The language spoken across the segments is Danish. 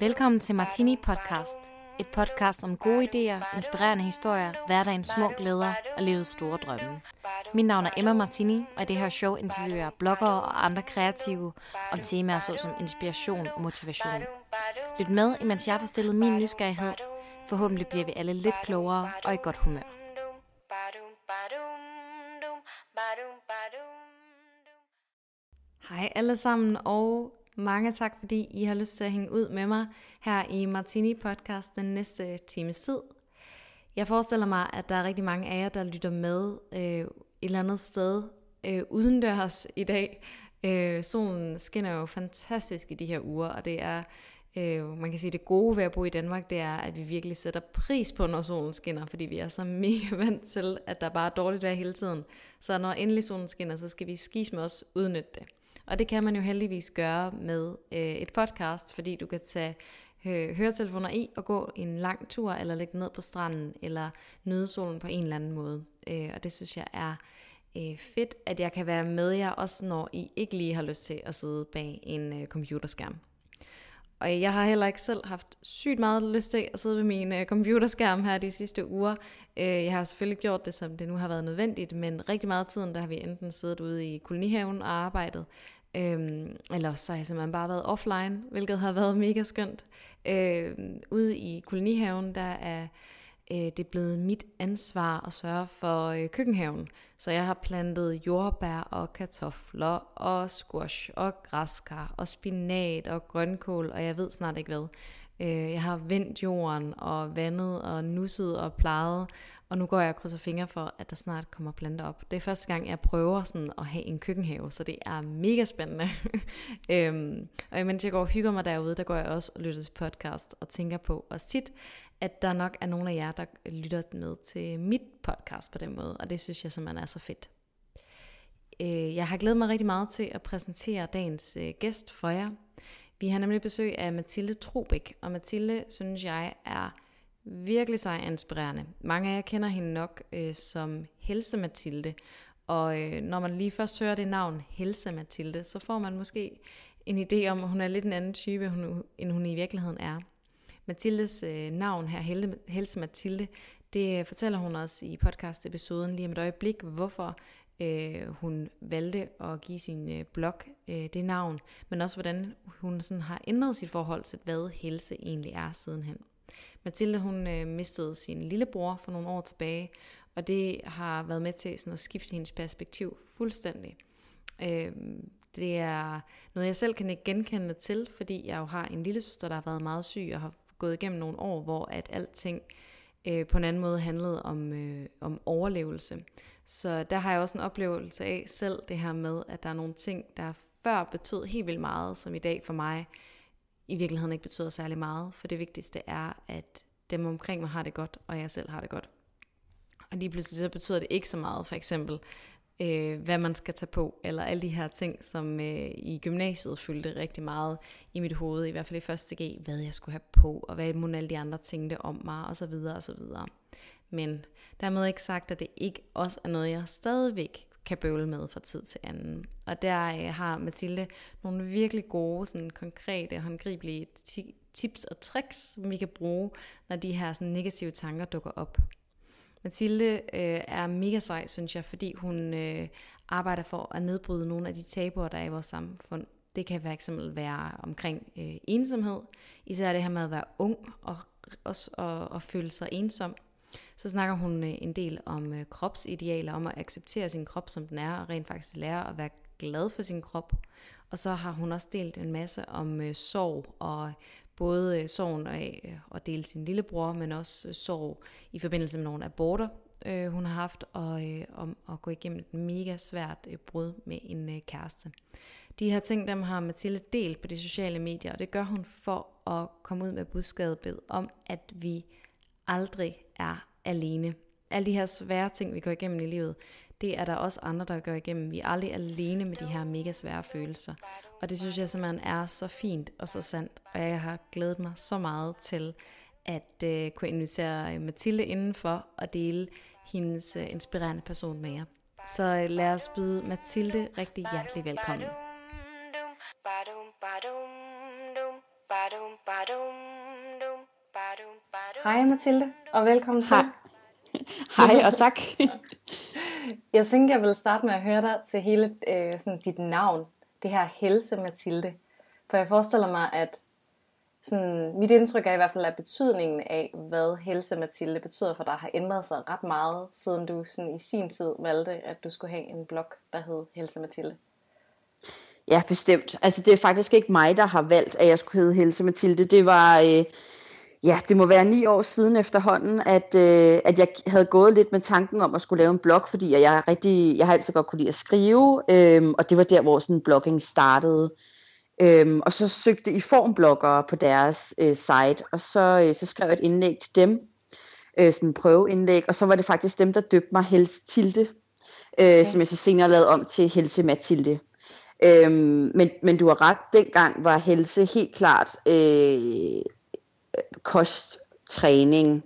Velkommen til Martini Podcast. Et podcast om gode idéer, inspirerende historier, hverdagens små glæder og livets store drømme. Mit navn er Emma Martini, og i det her show interviewer jeg bloggere og andre kreative om temaer såsom inspiration og motivation. Lyt med, imens jeg får stillet min nysgerrighed. Forhåbentlig bliver vi alle lidt klogere og i godt humør. Hej alle sammen, og mange tak, fordi I har lyst til at hænge ud med mig her i Martini Podcast den næste times tid. Jeg forestiller mig, at der er rigtig mange af jer, der lytter med øh, et eller andet sted øh, udendørs i dag. Øh, solen skinner jo fantastisk i de her uger, og det er, øh, man kan sige, det gode ved at bo i Danmark, det er, at vi virkelig sætter pris på, når solen skinner, fordi vi er så mega vant til, at der bare er dårligt vejr hele tiden. Så når endelig solen skinner, så skal vi skis med os udnytte det. Og det kan man jo heldigvis gøre med øh, et podcast, fordi du kan tage øh, høretelefoner i og gå en lang tur, eller ligge ned på stranden, eller nyde solen på en eller anden måde. Øh, og det synes jeg er øh, fedt, at jeg kan være med jer, også når I ikke lige har lyst til at sidde bag en øh, computerskærm. Og jeg har heller ikke selv haft sygt meget lyst til at sidde ved min øh, computerskærm her de sidste uger. Øh, jeg har selvfølgelig gjort det, som det nu har været nødvendigt, men rigtig meget af tiden, der har vi enten siddet ude i kolonihaven og arbejdet, Øhm, eller så har jeg simpelthen bare været offline, hvilket har været mega skønt. Øhm, ude i kolonihaven, der er øh, det blevet mit ansvar at sørge for øh, køkkenhaven. Så jeg har plantet jordbær og kartofler og squash og græskar og spinat og grønkål, og jeg ved snart ikke hvad. Øh, jeg har vendt jorden og vandet og nusset og plejet, og nu går jeg og krydser fingre for, at der snart kommer planter op. Det er første gang, jeg prøver sådan at have en køkkenhave, så det er mega spændende. øhm, og imens jeg går og hygger mig derude, der går jeg også og lytter til podcast og tænker på også tit, at der nok er nogle af jer, der lytter med til mit podcast på den måde, og det synes jeg simpelthen er så fedt. Øh, jeg har glædet mig rigtig meget til at præsentere dagens øh, gæst for jer. Vi har nemlig besøg af Mathilde Trobæk, og Mathilde synes jeg er virkelig sej og inspirerende. Mange af jer kender hende nok øh, som Helse Mathilde, og øh, når man lige først hører det navn Helse Mathilde, så får man måske en idé om, at hun er lidt en anden type, hun, end hun i virkeligheden er. Mathildes øh, navn her, Helse Mathilde, det øh, fortæller hun også i podcast-episoden lige om et øjeblik, hvorfor øh, hun valgte at give sin øh, blog øh, det navn, men også hvordan hun sådan har ændret sit forhold til, hvad helse egentlig er sidenhen. Mathilde hun øh, mistede sin lillebror for nogle år tilbage, og det har været med til sådan at skifte hendes perspektiv fuldstændig. Øh, det er noget, jeg selv kan ikke genkende til, fordi jeg jo har en lille søster, der har været meget syg og har gået igennem nogle år, hvor at alting øh, på en anden måde handlede om, øh, om overlevelse. Så der har jeg også en oplevelse af selv det her med, at der er nogle ting, der før betød helt vildt meget, som i dag for mig i virkeligheden ikke betyder særlig meget. For det vigtigste er, at dem omkring mig har det godt, og jeg selv har det godt. Og lige pludselig så betyder det ikke så meget, for eksempel, øh, hvad man skal tage på, eller alle de her ting, som øh, i gymnasiet fyldte rigtig meget i mit hoved, i hvert fald i første G, hvad jeg skulle have på, og hvad må alle de andre tænkte om mig, og så videre, og så videre. Men dermed ikke sagt, at det ikke også er noget, jeg stadigvæk kan bøvle med fra tid til anden. Og der øh, har Mathilde nogle virkelig gode, sådan konkrete og håndgribelige tips og tricks, som vi kan bruge, når de her sådan, negative tanker dukker op. Mathilde øh, er mega sej, synes jeg, fordi hun øh, arbejder for at nedbryde nogle af de tabuer, der er i vores samfund. Det kan fx være omkring øh, ensomhed, især det her med at være ung og også og, og føle sig ensom. Så snakker hun øh, en del om øh, kropsidealer, om at acceptere sin krop, som den er, og rent faktisk lære at være glad for sin krop. Og så har hun også delt en masse om øh, sorg, og både øh, sorgen af øh, at dele sin lillebror, men også øh, sorg i forbindelse med nogle aborter, øh, hun har haft, og øh, om at gå igennem et mega svært øh, brud med en øh, kæreste. De her ting, dem har Mathilde delt på de sociale medier, og det gør hun for at komme ud med budskabet om, at vi aldrig er alene. Alle de her svære ting, vi går igennem i livet, det er der også andre, der går igennem. Vi er aldrig alene med de her mega svære følelser. Og det synes jeg simpelthen er så fint og så sandt. Og jeg har glædet mig så meget til at uh, kunne invitere Mathilde indenfor og dele hendes uh, inspirerende person med jer. Så uh, lad os byde Mathilde rigtig hjertelig velkommen. Hej Mathilde, og velkommen til. Hej. Hej og tak. jeg tænker, jeg vil starte med at høre dig til hele øh, sådan dit navn. Det her Helse Mathilde. For jeg forestiller mig, at sådan, mit indtryk er i hvert fald, at betydningen af, hvad Helse Mathilde betyder for dig, har ændret sig ret meget, siden du sådan, i sin tid valgte, at du skulle have en blog, der hed Helse Mathilde. Ja, bestemt. Altså det er faktisk ikke mig, der har valgt, at jeg skulle hedde Helse Mathilde. Det var, øh, ja, det må være ni år siden efterhånden, at, øh, at jeg havde gået lidt med tanken om at skulle lave en blog, fordi jeg, er rigtig, jeg har altid godt kunne lide at skrive, øh, og det var der, hvor sådan blogging startede. Øhm, og så søgte I formbloggere på deres øh, site, og så, øh, så skrev jeg et indlæg til dem, øh, sådan en prøveindlæg, og så var det faktisk dem, der døbte mig Helse Tilde, øh, okay. som jeg så senere lavede om til Helse Mathilde. Øhm, men, men du har ret, dengang var helse helt klart øh, kost, træning,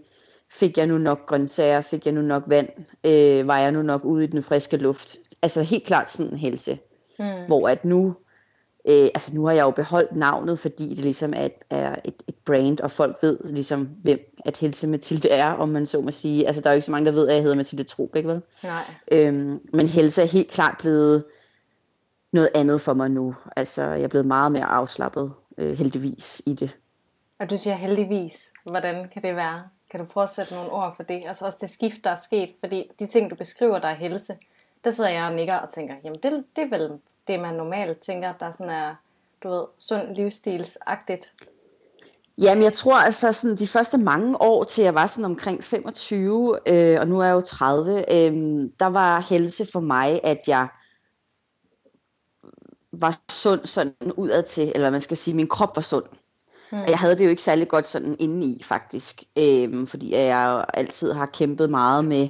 fik jeg nu nok grøntsager, fik jeg nu nok vand, øh, var jeg nu nok ude i den friske luft. Altså helt klart sådan en helse. Mm. Hvor at nu, øh, altså nu har jeg jo beholdt navnet, fordi det ligesom er, et, er et, et brand, og folk ved ligesom, hvem at Helse Mathilde er, om man så må sige. Altså der er jo ikke så mange, der ved, at jeg hedder Mathilde Trup, ikke vel? Nej. Øhm, men helse er helt klart blevet noget andet for mig nu. Altså jeg er blevet meget mere afslappet, øh, heldigvis, i det. Og du siger heldigvis. Hvordan kan det være? Kan du prøve at sætte nogle ord for det? Altså også det skift, der er sket, fordi de ting, du beskriver, der er helse, der sidder jeg og nikker og tænker, jamen det, det er vel det, man normalt tænker, der sådan er, du ved, sund livsstilsagtigt. Jamen jeg tror altså sådan de første mange år til jeg var sådan omkring 25, øh, og nu er jeg jo 30, øh, der var helse for mig, at jeg var sund sådan udad til, eller hvad man skal sige, min krop var sund. Mm. Jeg havde det jo ikke særlig godt sådan indeni faktisk, øhm, fordi jeg altid har kæmpet meget med,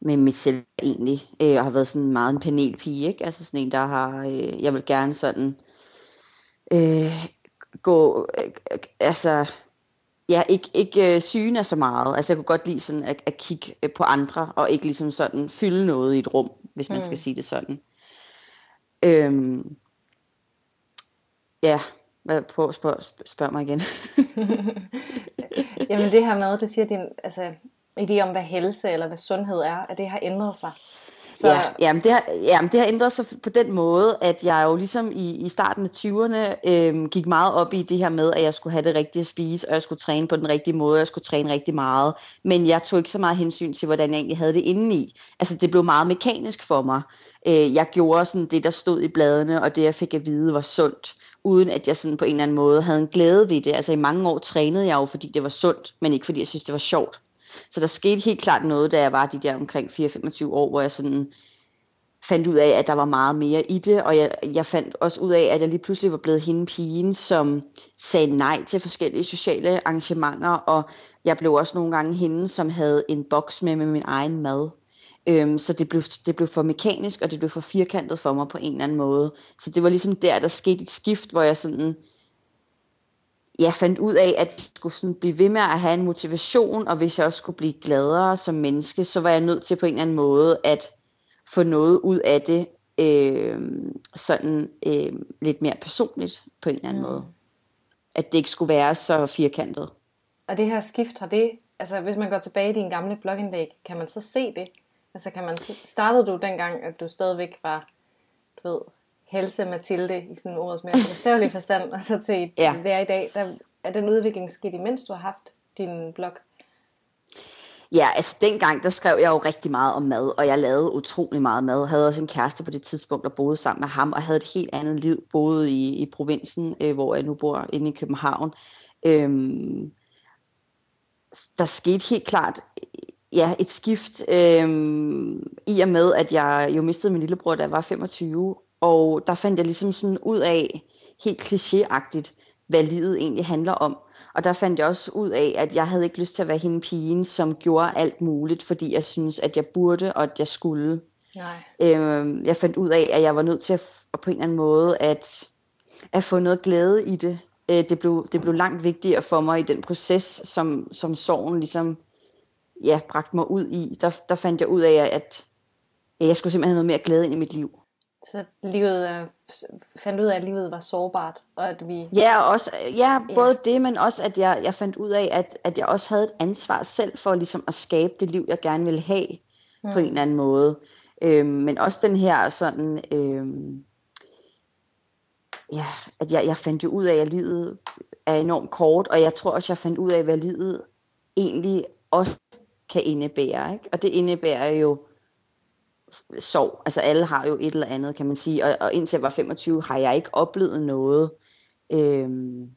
med mit selv egentlig, øh, og har været sådan meget en panelpige, ikke? Altså sådan en, der har, øh, jeg vil gerne sådan øh, gå, øh, altså, ja, ikke, ikke øh, syne så meget. Altså jeg kunne godt lide sådan at, at kigge på andre, og ikke ligesom sådan fylde noget i et rum, hvis man mm. skal sige det sådan. Øhm, ja, prøv at spørge, spørg mig igen. Jamen det her med, du siger, din altså, idé om, hvad helse eller hvad sundhed er, at det har ændret sig. Så... Ja, jamen det, har, jamen det har ændret sig på den måde, at jeg jo ligesom i, i starten af 20'erne øhm, gik meget op i det her med, at jeg skulle have det rigtige at spise, og jeg skulle træne på den rigtige måde, og jeg skulle træne rigtig meget. Men jeg tog ikke så meget hensyn til, hvordan jeg egentlig havde det indeni. Altså det blev meget mekanisk for mig. Øh, jeg gjorde sådan det, der stod i bladene, og det jeg fik at vide var sundt uden at jeg sådan på en eller anden måde havde en glæde ved det. Altså i mange år trænede jeg jo, fordi det var sundt, men ikke fordi jeg synes, det var sjovt. Så der skete helt klart noget, da jeg var de der omkring 4-25 år, hvor jeg sådan fandt ud af, at der var meget mere i det, og jeg, jeg fandt også ud af, at jeg lige pludselig var blevet hende pigen, som sagde nej til forskellige sociale arrangementer, og jeg blev også nogle gange hende, som havde en boks med med min egen mad. Øhm, så det blev, det blev for mekanisk, og det blev for firkantet for mig på en eller anden måde. Så det var ligesom der, der skete et skift, hvor jeg sådan, jeg fandt ud af, at jeg skulle sådan blive ved med at have en motivation, og hvis jeg også skulle blive gladere som menneske, så var jeg nødt til på en eller anden måde at få noget ud af det, øh, sådan øh, lidt mere personligt på en eller anden mm. måde. At det ikke skulle være så firkantet. Og det her skift, har det, altså hvis man går tilbage i din gamle blogindlæg, kan man så se det? Altså kan man, startede du dengang, at du stadigvæk var, du ved, Helse Mathilde i sådan ordets mere bogstavelig forstand, og så til ja. det er i dag, der er den udvikling sket, imens du har haft din blog? Ja, altså dengang, der skrev jeg jo rigtig meget om mad, og jeg lavede utrolig meget mad. Jeg havde også en kæreste på det tidspunkt, der boede sammen med ham, og havde et helt andet liv, boede i, i provinsen, øh, hvor jeg nu bor inde i København. Øhm, der skete helt klart ja, et skift øh, i og med, at jeg jo mistede min lillebror, da jeg var 25. Og der fandt jeg ligesom sådan ud af, helt klichéagtigt, hvad livet egentlig handler om. Og der fandt jeg også ud af, at jeg havde ikke lyst til at være hende pigen, som gjorde alt muligt, fordi jeg synes, at jeg burde, og at jeg skulle. Nej. Øh, jeg fandt ud af, at jeg var nødt til at, på en eller anden måde at, at få noget glæde i det. Øh, det, blev, det blev langt vigtigere for mig i den proces, som, som sorgen ligesom ja, bragte mig ud i, der, der fandt jeg ud af, at jeg skulle simpelthen have noget mere glæde ind i mit liv. Så livet er, fandt ud af, at livet var sårbart, og at vi... Ja, også, ja både ja. det, men også, at jeg, jeg fandt ud af, at, at jeg også havde et ansvar selv for ligesom at skabe det liv, jeg gerne ville have, mm. på en eller anden måde. Øhm, men også den her sådan... Øhm, ja, at jeg, jeg fandt jo ud af, at livet er enormt kort, og jeg tror også, jeg fandt ud af, hvad livet egentlig også kan indebære. Ikke? Og det indebærer jo sorg. Altså alle har jo et eller andet, kan man sige. Og, og indtil jeg var 25, har jeg ikke oplevet noget, øhm,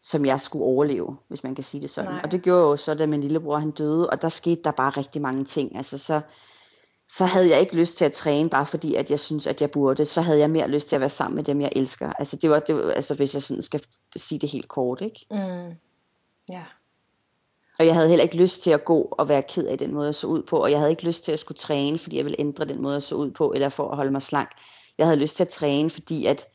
som jeg skulle overleve, hvis man kan sige det sådan. Nej. Og det gjorde jo så, da min lillebror han døde, og der skete der bare rigtig mange ting. Altså så, så havde jeg ikke lyst til at træne, bare fordi at jeg synes, at jeg burde. Så havde jeg mere lyst til at være sammen med dem, jeg elsker. Altså det var, det var altså hvis jeg sådan skal sige det helt kort, ikke? Mm. Ja. Og jeg havde heller ikke lyst til at gå og være ked af den måde, jeg så ud på. Og jeg havde ikke lyst til at skulle træne, fordi jeg ville ændre den måde, jeg så ud på, eller for at holde mig slank. Jeg havde lyst til at træne, fordi at,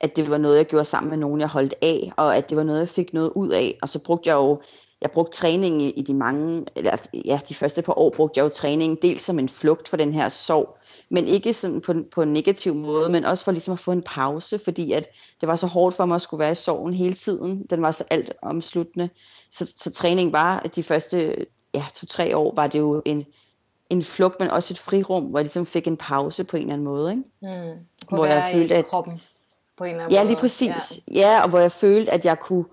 at det var noget, jeg gjorde sammen med nogen, jeg holdt af, og at det var noget, jeg fik noget ud af. Og så brugte jeg jo jeg brugte træning i, i de mange, eller ja, de første par år brugte jeg jo træning dels som en flugt for den her sorg, men ikke sådan på, på en negativ måde, men også for ligesom at få en pause, fordi at det var så hårdt for mig at skulle være i sorgen hele tiden. Den var så alt omsluttende. Så, så træning var de første ja, to-tre år, var det jo en, en flugt, men også et frirum, hvor jeg ligesom fik en pause på en eller anden måde. Ikke? Mm. Hvor jeg følte, at... kroppen på en eller anden ja, lige præcis. Ja. ja, og hvor jeg følte, at jeg kunne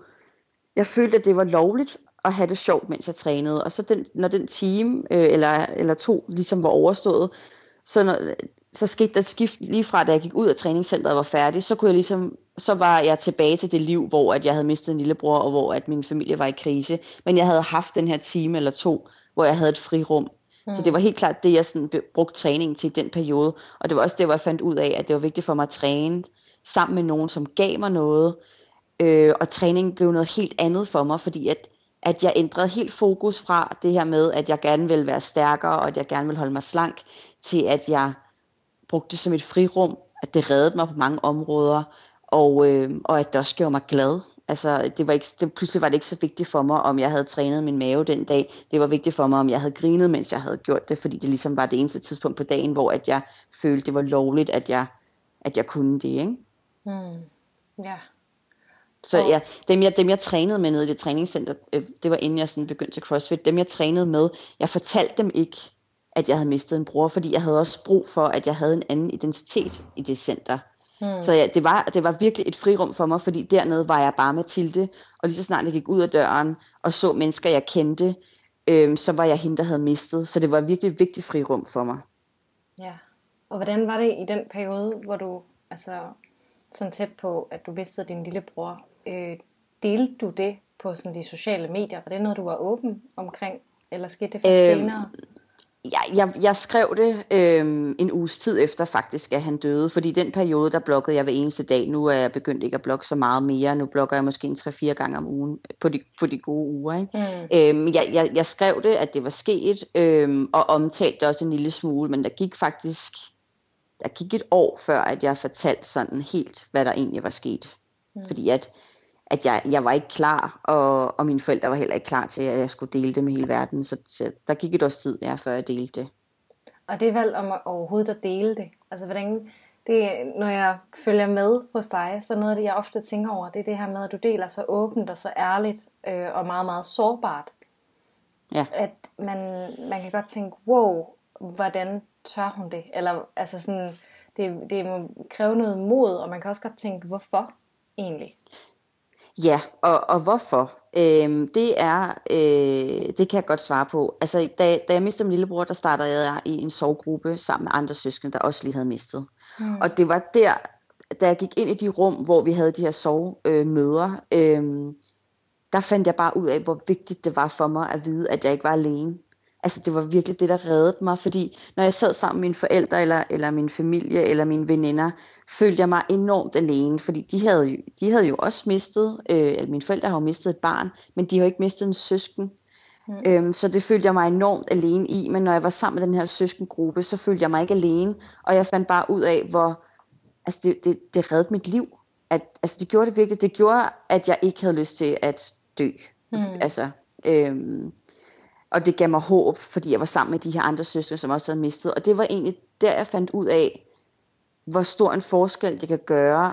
jeg følte, at det var lovligt at have det sjovt, mens jeg trænede. Og så den, når den time øh, eller, eller to ligesom var overstået, så, når, så skete der et skift lige fra, da jeg gik ud af træningscenteret og var færdig, så kunne jeg ligesom, så var jeg tilbage til det liv, hvor at jeg havde mistet en lillebror, og hvor at min familie var i krise. Men jeg havde haft den her time eller to, hvor jeg havde et frirum. Mm. Så det var helt klart det, jeg sådan brugte træning til i den periode. Og det var også det, hvor jeg fandt ud af, at det var vigtigt for mig at træne sammen med nogen, som gav mig noget. Øh, og træning blev noget helt andet for mig, fordi at at jeg ændrede helt fokus fra det her med, at jeg gerne vil være stærkere, og at jeg gerne vil holde mig slank, til at jeg brugte det som et frirum, at det reddede mig på mange områder, og, øh, og at det også gjorde mig glad. Altså, det var ikke, det, pludselig var det ikke så vigtigt for mig, om jeg havde trænet min mave den dag. Det var vigtigt for mig, om jeg havde grinet, mens jeg havde gjort det, fordi det ligesom var det eneste tidspunkt på dagen, hvor at jeg følte, det var lovligt, at jeg, at jeg kunne det. Ikke? Mm. Ja. Så ja, dem jeg, dem jeg trænede med nede i det træningscenter, øh, det var inden jeg sådan begyndte til CrossFit, dem jeg trænede med, jeg fortalte dem ikke, at jeg havde mistet en bror, fordi jeg havde også brug for, at jeg havde en anden identitet i det center. Hmm. Så ja, det, var, det var virkelig et frirum for mig, fordi dernede var jeg bare Mathilde, og lige så snart jeg gik ud af døren og så mennesker, jeg kendte, øhm, så var jeg hende, der havde mistet. Så det var virkelig et vigtigt frirum for mig. Ja, og hvordan var det i den periode, hvor du altså sådan tæt på, at du mistede din lillebror? Øh, delte du det på sådan de sociale medier? Var det noget, du var åben omkring? Eller skete det for øhm, senere? Ja, jeg, jeg skrev det øhm, en uges tid efter faktisk, at han døde. Fordi den periode, der bloggede jeg hver eneste dag. Nu er jeg begyndt ikke at blogge så meget mere. Nu blogger jeg måske en 3-4 gange om ugen på de, på de gode uger. Ikke? Mm. Øhm, jeg, jeg, jeg skrev det, at det var sket, øhm, og omtalte også en lille smule. Men der gik faktisk der gik et år før, at jeg fortalte sådan helt, hvad der egentlig var sket. Mm. Fordi at at jeg, jeg var ikke klar, og, og mine forældre var heller ikke klar til, at jeg skulle dele det med hele verden. Så, så der gik et års tid, ja, før jeg delte det. Og det valg om at overhovedet at dele det, altså hvordan, det, når jeg følger med hos dig, så noget af det, jeg ofte tænker over, det er det her med, at du deler så åbent og så ærligt, øh, og meget, meget sårbart. Ja. At man, man kan godt tænke, wow, hvordan tør hun det? Eller altså sådan, det, det må kræve noget mod, og man kan også godt tænke, hvorfor egentlig? Ja, og, og hvorfor? Øhm, det er, øh, det kan jeg godt svare på. Altså, da, da jeg mistede min lillebror, der startede jeg i en sovgruppe sammen med andre søskende, der også lige havde mistet. Mm. Og det var der, da jeg gik ind i de rum, hvor vi havde de her sovmøder, øh, øh, der fandt jeg bare ud af, hvor vigtigt det var for mig at vide, at jeg ikke var alene. Altså det var virkelig det, der reddede mig, fordi når jeg sad sammen med mine forældre, eller, eller min familie, eller mine veninder, følte jeg mig enormt alene, fordi de havde, jo, de havde jo også mistet, øh, mine forældre har jo mistet et barn, men de har jo ikke mistet en søsken. Mm. Øhm, så det følte jeg mig enormt alene i, men når jeg var sammen med den her søskengruppe, så følte jeg mig ikke alene, og jeg fandt bare ud af, hvor altså det, det, det reddede mit liv. At, altså det gjorde det virkelig, det gjorde, at jeg ikke havde lyst til at dø. Mm. Altså, øhm, og det gav mig håb, fordi jeg var sammen med de her andre søstre, som også havde mistet. Og det var egentlig der, jeg fandt ud af, hvor stor en forskel det kan gøre,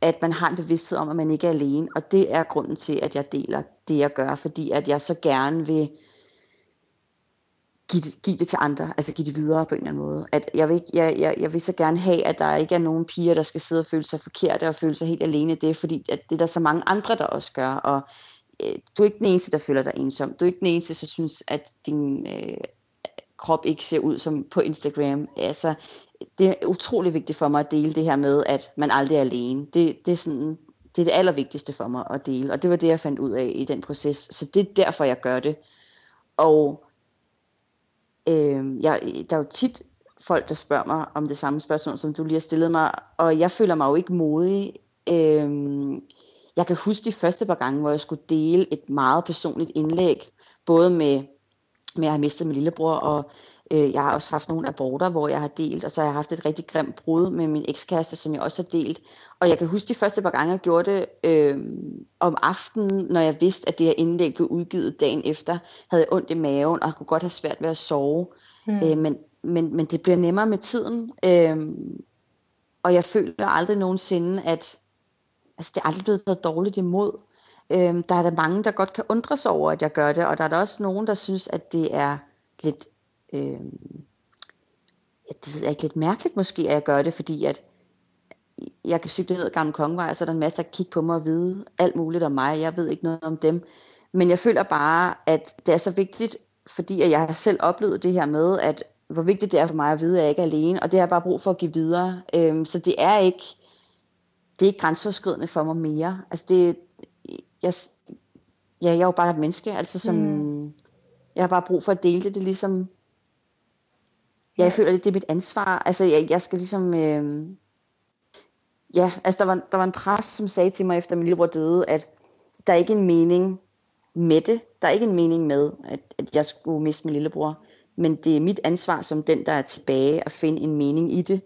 at man har en bevidsthed om, at man ikke er alene. Og det er grunden til, at jeg deler det, jeg gør, fordi at jeg så gerne vil give det, give det til andre, altså give det videre på en eller anden måde. At jeg, vil, jeg, jeg, jeg vil så gerne have, at der ikke er nogen piger, der skal sidde og føle sig forkerte og føle sig helt alene. Det er fordi, at det er der så mange andre, der også gør. Og Øh, du er ikke den eneste, der føler dig ensom. Du er ikke den eneste, der synes, at din øh, krop ikke ser ud som på Instagram. Altså, det er utrolig vigtigt for mig at dele det her med, at man aldrig er alene. Det, det er sådan, det er det allervigtigste for mig at dele, og det var det, jeg fandt ud af i den proces. Så det er derfor, jeg gør det. Og øh, jeg, der er jo tit folk, der spørger mig om det samme spørgsmål, som du lige har stillet mig, og jeg føler mig jo ikke modig. Øh, jeg kan huske de første par gange, hvor jeg skulle dele et meget personligt indlæg, både med, med at have mistet min lillebror, og øh, jeg har også haft nogle aborter, hvor jeg har delt, og så har jeg haft et rigtig grimt brud med min ekskæreste, som jeg også har delt. Og jeg kan huske de første par gange, jeg gjorde det øh, om aftenen, når jeg vidste, at det her indlæg blev udgivet dagen efter, havde jeg ondt i maven, og kunne godt have svært ved at sove. Mm. Øh, men, men, men det bliver nemmere med tiden. Øh, og jeg føler aldrig nogensinde, at altså, det er aldrig blevet taget dårligt imod. Øhm, der er der mange, der godt kan undre sig over, at jeg gør det, og der er der også nogen, der synes, at det er lidt øhm, ja, det ved jeg ikke, lidt mærkeligt måske, at jeg gør det, fordi at jeg kan cykle ned ad Gamle Kongevej, og så er der en masse, der kan kigge på mig og vide alt muligt om mig. Jeg ved ikke noget om dem. Men jeg føler bare, at det er så vigtigt, fordi at jeg har selv oplevet det her med, at hvor vigtigt det er for mig at vide, at jeg ikke er alene, og det har jeg bare brug for at give videre. Øhm, så det er ikke, det er ikke grænseoverskridende for mig mere. Altså det, jeg, ja, jeg er jo bare et menneske, altså som, mm. jeg har bare brug for at dele det. Det er ligesom, ja, jeg føler, det, det er mit ansvar. Altså, jeg, jeg skal ligesom... Øh, ja, altså, der var, der var en præst, som sagde til mig, efter min lillebror døde, at der er ikke en mening med det. Der er ikke en mening med, at, at jeg skulle miste min lillebror. Men det er mit ansvar som den, der er tilbage, at finde en mening i det.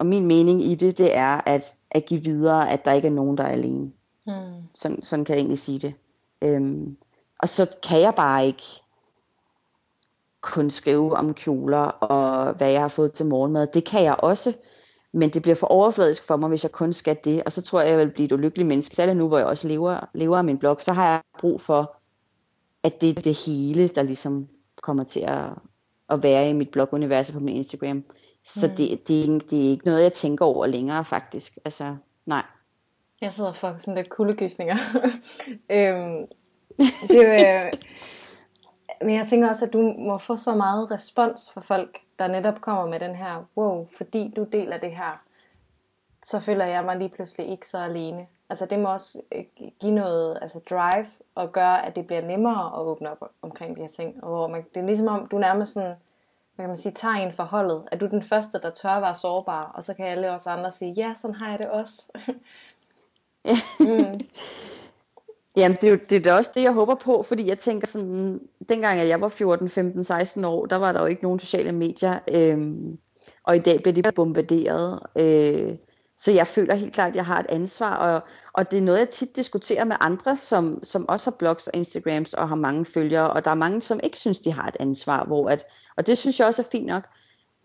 Og min mening i det, det er at, at give videre, at der ikke er nogen, der er alene. Hmm. Sådan, sådan kan jeg egentlig sige det. Øhm, og så kan jeg bare ikke kun skrive om kjoler og hvad jeg har fået til morgenmad. Det kan jeg også, men det bliver for overfladisk for mig, hvis jeg kun skal det. Og så tror jeg, jeg vil blive et ulykkeligt menneske. Særligt nu, hvor jeg også lever, lever af min blog, så har jeg brug for, at det er det hele, der ligesom kommer til at, at være i mit blogunivers på min Instagram. Så mm. det, det, er, det er ikke noget, jeg tænker over længere, faktisk. Altså, nej. Jeg sidder for sådan lidt kuldegysninger. øhm, det jo, men jeg tænker også, at du må få så meget respons fra folk, der netop kommer med den her, wow, fordi du deler det her, så føler jeg mig lige pludselig ikke så alene. Altså det må også øh, give noget altså drive og gøre, at det bliver nemmere at åbne op omkring de her ting. Og hvor man, det er ligesom om, du nærmest sådan, hvad kan man sige, tager en for holdet. At du er den første, der tør være sårbar, og så kan alle os andre sige, ja, sådan har jeg det også. mm. Jamen, det er, jo, det er også det, jeg håber på, fordi jeg tænker sådan, dengang at jeg var 14, 15, 16 år, der var der jo ikke nogen sociale medier, øhm, og i dag bliver de bombarderet. Øh, så jeg føler helt klart, at jeg har et ansvar, og, og det er noget, jeg tit diskuterer med andre, som, som også har blogs og Instagrams og har mange følgere, og der er mange, som ikke synes, de har et ansvar, hvor at, og det synes jeg også er fint nok,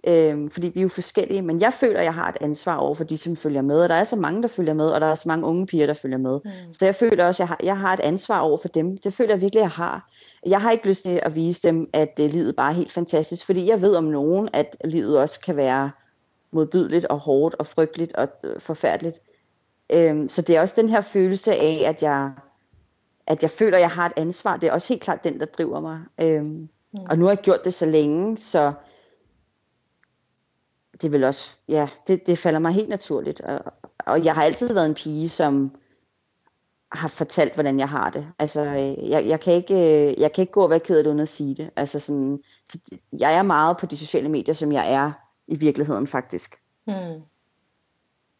øh, fordi vi er jo forskellige, men jeg føler, at jeg har et ansvar over for de, som følger med, og der er så mange, der følger med, og der er så mange unge piger, der følger med. Mm. Så jeg føler også, at jeg har, jeg har et ansvar over for dem. Det føler jeg virkelig, at jeg har. Jeg har ikke lyst til at vise dem, at uh, livet bare er helt fantastisk, fordi jeg ved om nogen, at livet også kan være modbydeligt og hårdt og frygteligt og uh, forfærdeligt. Um, så det er også den her følelse af, at jeg, at jeg føler, at jeg har et ansvar. Det er også helt klart den, der driver mig. Um, mm. Og nu har jeg gjort det så længe, så det vil også, ja, det, det falder mig helt naturligt. Og, og jeg har altid været en pige, som har fortalt, hvordan jeg har det. Altså, øh, jeg, jeg, kan, ikke, øh, jeg kan ikke gå og være ked af det, uden at sige det. Altså, sådan, så jeg er meget på de sociale medier, som jeg er i virkeligheden, faktisk. Hmm.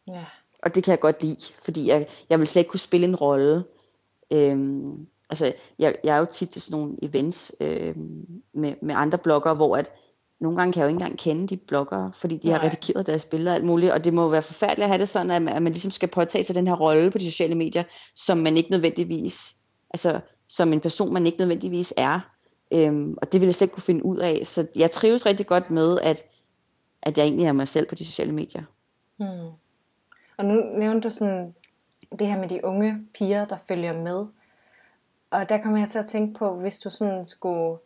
Ja. Og det kan jeg godt lide, fordi jeg, jeg vil slet ikke kunne spille en rolle. Øhm, altså, jeg, jeg er jo tit til sådan nogle events øhm, med, med andre bloggere, hvor at nogle gange kan jeg jo ikke engang kende de bloggere, fordi de Nej. har redigeret deres billeder og alt muligt, og det må være forfærdeligt at have det sådan, at man, at man ligesom skal påtage sig den her rolle på de sociale medier, som man ikke nødvendigvis, altså som en person, man ikke nødvendigvis er. Øhm, og det ville jeg slet ikke kunne finde ud af. Så jeg trives rigtig godt med, at, at jeg egentlig er mig selv på de sociale medier. Hmm. Og nu nævnte du sådan det her med de unge piger, der følger med. Og der kommer jeg til at tænke på, hvis du sådan skulle,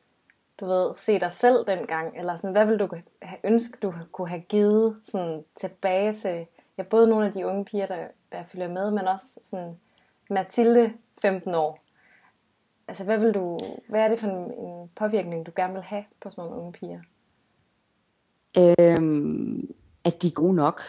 du ved, se dig selv dengang, eller sådan, hvad vil du have ønske, du kunne have givet sådan tilbage til, ja, både nogle af de unge piger, der, der følger med, men også sådan Mathilde, 15 år. Altså, hvad vil du, hvad er det for en, en påvirkning, du gerne vil have på sådan nogle unge piger? Øhm, at de er gode nok.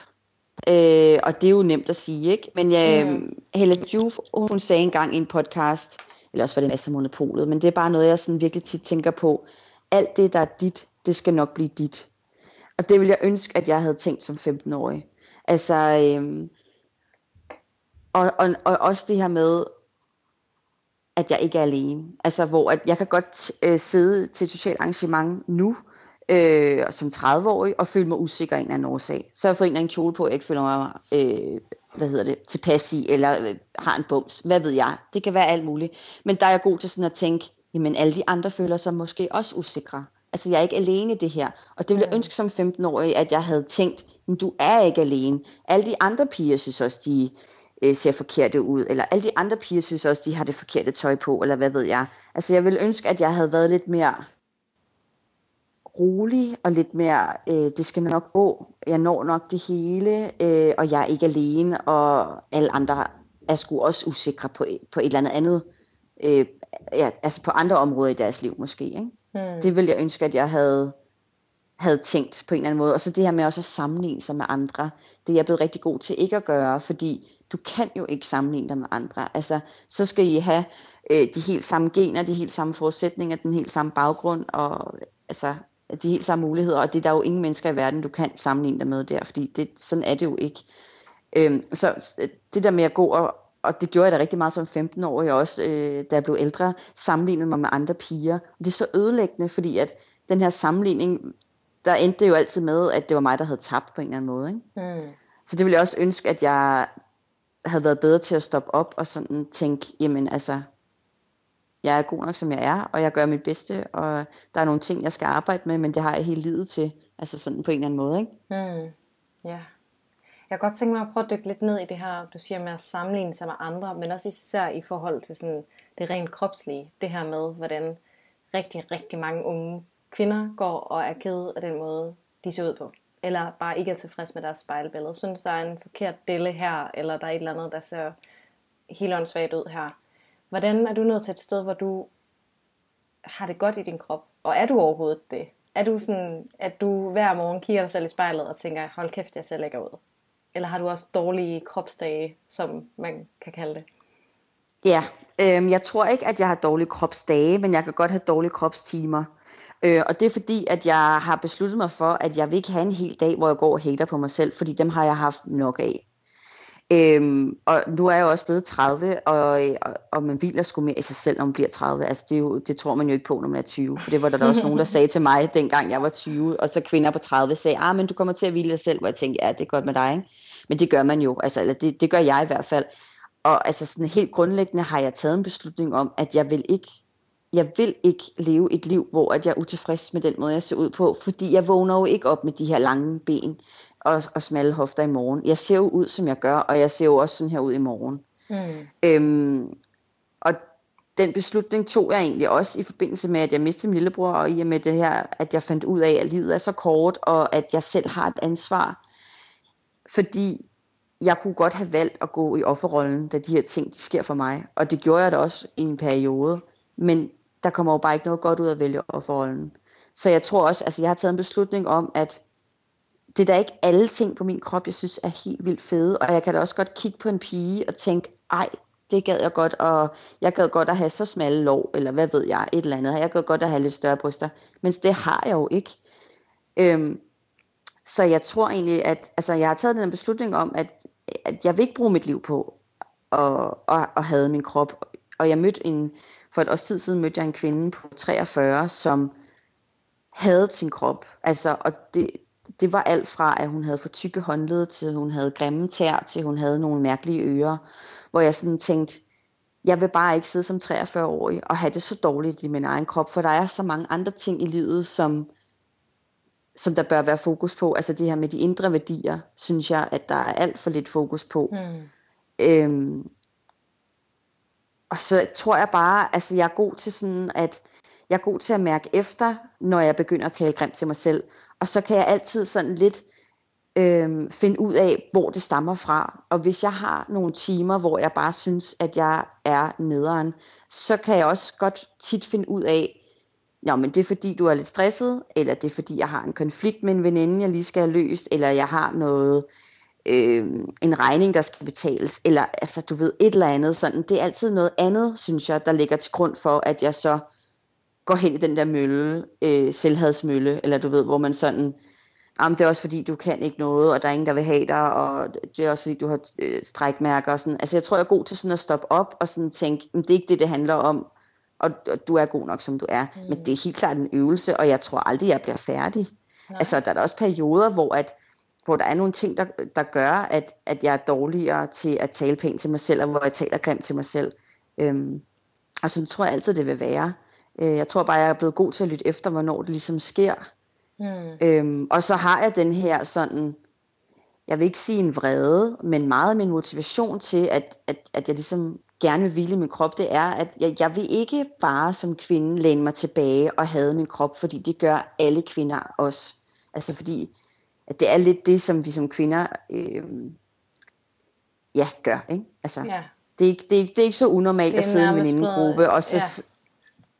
Øh, og det er jo nemt at sige, ikke? Men øh, mm. Helle Juf, hun sagde engang i en podcast, eller også var det masser af monopolet, men det er bare noget, jeg sådan virkelig tit tænker på. Alt det, der er dit, det skal nok blive dit. Og det vil jeg ønske, at jeg havde tænkt som 15-årig. Altså, øh, og, og, og også det her med, at jeg ikke er alene. Altså, hvor at jeg kan godt øh, sidde til et socialt arrangement nu, øh, som 30-årig, og føle mig usikker af en eller anden årsag. Så jeg fået en eller anden kjole på, jeg ikke føler mig øh, hvad hedder det, tilpas i, eller øh, har en bums. Hvad ved jeg? Det kan være alt muligt. Men der er jeg god til sådan at tænke, jamen alle de andre føler sig måske også usikre. Altså jeg er ikke alene i det her. Og det ville jeg ønske som 15-årig, at jeg havde tænkt, men du er ikke alene. Alle de andre piger synes også, de øh, ser forkerte ud, eller alle de andre piger synes også, de har det forkerte tøj på, eller hvad ved jeg. Altså jeg vil ønske, at jeg havde været lidt mere rolig og lidt mere, øh, det skal nok gå, jeg når nok det hele, øh, og jeg er ikke alene, og alle andre er sgu også usikre på, på et eller andet andet, øh, ja, altså på andre områder i deres liv måske. Ikke? Hmm. Det ville jeg ønske, at jeg havde, havde tænkt på en eller anden måde. Og så det her med også at sammenligne sig med andre, det er jeg blevet rigtig god til ikke at gøre, fordi du kan jo ikke sammenligne dig med andre. Altså, så skal I have øh, de helt samme gener, de helt samme forudsætninger, den helt samme baggrund, og altså, de helt samme muligheder, og det er der jo ingen mennesker i verden, du kan sammenligne dig med der, fordi det, sådan er det jo ikke. Øhm, så det der med at gå, og, og det gjorde jeg da rigtig meget som 15-årig også, øh, da jeg blev ældre, sammenlignede mig med andre piger. Og det er så ødelæggende, fordi at den her sammenligning, der endte det jo altid med, at det var mig, der havde tabt på en eller anden måde. Ikke? Mm. Så det ville jeg også ønske, at jeg havde været bedre til at stoppe op og sådan tænke, jamen altså, jeg er god nok, som jeg er, og jeg gør mit bedste, og der er nogle ting, jeg skal arbejde med, men det har jeg hele livet til, altså sådan på en eller anden måde, ikke? Mm. Ja. Jeg kan godt tænke mig at prøve at dykke lidt ned i det her, du siger med at sammenligne sig med andre, men også især i forhold til sådan det rent kropslige. Det her med, hvordan rigtig, rigtig mange unge kvinder går og er ked af den måde, de ser ud på. Eller bare ikke er tilfreds med deres spejlbillede. Synes, der er en forkert dille her, eller der er et eller andet, der ser helt åndssvagt ud her. Hvordan er du nået til et sted, hvor du har det godt i din krop? Og er du overhovedet det? Er du sådan, at du hver morgen kigger dig selv i spejlet og tænker, hold kæft, jeg ser lækker ud? Eller har du også dårlige kropsdage, som man kan kalde det? Ja, øh, jeg tror ikke, at jeg har dårlige kropsdage, men jeg kan godt have dårlige kropstimer. Øh, og det er fordi, at jeg har besluttet mig for, at jeg vil ikke have en hel dag, hvor jeg går og hater på mig selv, fordi dem har jeg haft nok af. Øhm, og nu er jeg jo også blevet 30, og, og, og man hviler sgu mere i sig selv, når man bliver 30. Altså det, jo, det tror man jo ikke på, når man er 20. For det var der, der også nogen, der sagde til mig, dengang jeg var 20. Og så kvinder på 30 sagde, ah, men du kommer til at hvile dig selv. Hvor jeg tænkte, ja, det er godt med dig. Ikke? Men det gør man jo. Altså, eller det, det gør jeg i hvert fald. Og altså sådan helt grundlæggende har jeg taget en beslutning om, at jeg vil ikke jeg vil ikke leve et liv, hvor at jeg er utilfreds med den måde, jeg ser ud på, fordi jeg vågner jo ikke op med de her lange ben og, og smalle hofter i morgen. Jeg ser jo ud, som jeg gør, og jeg ser jo også sådan her ud i morgen. Mm. Øhm, og den beslutning tog jeg egentlig også i forbindelse med, at jeg mistede min lillebror, og i og med det her, at jeg fandt ud af, at livet er så kort, og at jeg selv har et ansvar. Fordi jeg kunne godt have valgt at gå i offerrollen, da de her ting de sker for mig. Og det gjorde jeg da også i en periode. Men der kommer jo bare ikke noget godt ud af at vælge offerrollen. Så jeg tror også, altså jeg har taget en beslutning om, at det er da ikke alle ting på min krop, jeg synes er helt vildt fede, og jeg kan da også godt kigge på en pige og tænke, ej, det gad jeg godt, og jeg gad godt at have så smalle lår, eller hvad ved jeg, et eller andet. Jeg gad godt at have lidt større bryster, men det har jeg jo ikke. Øhm, så jeg tror egentlig, at altså, jeg har taget den beslutning om, at, at jeg vil ikke bruge mit liv på at, at, at have min krop. Og jeg mødte en, for et års tid siden mødte jeg en kvinde på 43, som havde sin krop. Altså, og det, det var alt fra, at hun havde for tykke håndled, til hun havde grimme tær, til hun havde nogle mærkelige ører, hvor jeg sådan tænkte, jeg vil bare ikke sidde som 43-årig og have det så dårligt i min egen krop, for der er så mange andre ting i livet, som som der bør være fokus på. Altså det her med de indre værdier, synes jeg, at der er alt for lidt fokus på. Mm. Øhm, og så tror jeg bare, altså jeg er god til sådan, at jeg er god til at mærke efter, når jeg begynder at tale grimt til mig selv. Og så kan jeg altid sådan lidt øh, finde ud af, hvor det stammer fra. Og hvis jeg har nogle timer, hvor jeg bare synes, at jeg er nederen, så kan jeg også godt tit finde ud af, Nå, men det er fordi, du er lidt stresset, eller det er fordi, jeg har en konflikt med en veninde, jeg lige skal have løst, eller jeg har noget, øh, en regning, der skal betales, eller altså, du ved, et eller andet sådan. Det er altid noget andet, synes jeg, der ligger til grund for, at jeg så går hen i den der mølle, øh, selvhadsmølle, eller du ved, hvor man sådan, jamen det er også fordi, du kan ikke noget, og der er ingen, der vil have dig, og det er også fordi, du har øh, strækmærker og sådan. Altså jeg tror, jeg er god til sådan at stoppe op og sådan tænke, det er ikke det, det handler om, og, og du er god nok, som du er. Mm. Men det er helt klart en øvelse, og jeg tror aldrig, jeg bliver færdig. Nej. Altså der er der også perioder, hvor at, hvor der er nogle ting, der, der gør, at, at jeg er dårligere til at tale pænt til mig selv, og hvor jeg taler grimt til mig selv. Øhm, og sådan tror jeg altid, det vil være. Øh, jeg tror bare, jeg er blevet god til at lytte efter, hvornår det ligesom sker. Mm. Øhm, og så har jeg den her sådan, jeg vil ikke sige en vrede, men meget min motivation til, at, at, at jeg ligesom gerne vil hvile min krop, det er, at jeg, jeg vil ikke bare som kvinde læne mig tilbage og have min krop, fordi det gør alle kvinder også. Altså fordi, at det er lidt det, som vi som kvinder øh, ja, gør. Ikke? Altså, ja. det, er ikke, det, er, det er ikke så unormalt at sidde i en venindegruppe, og så,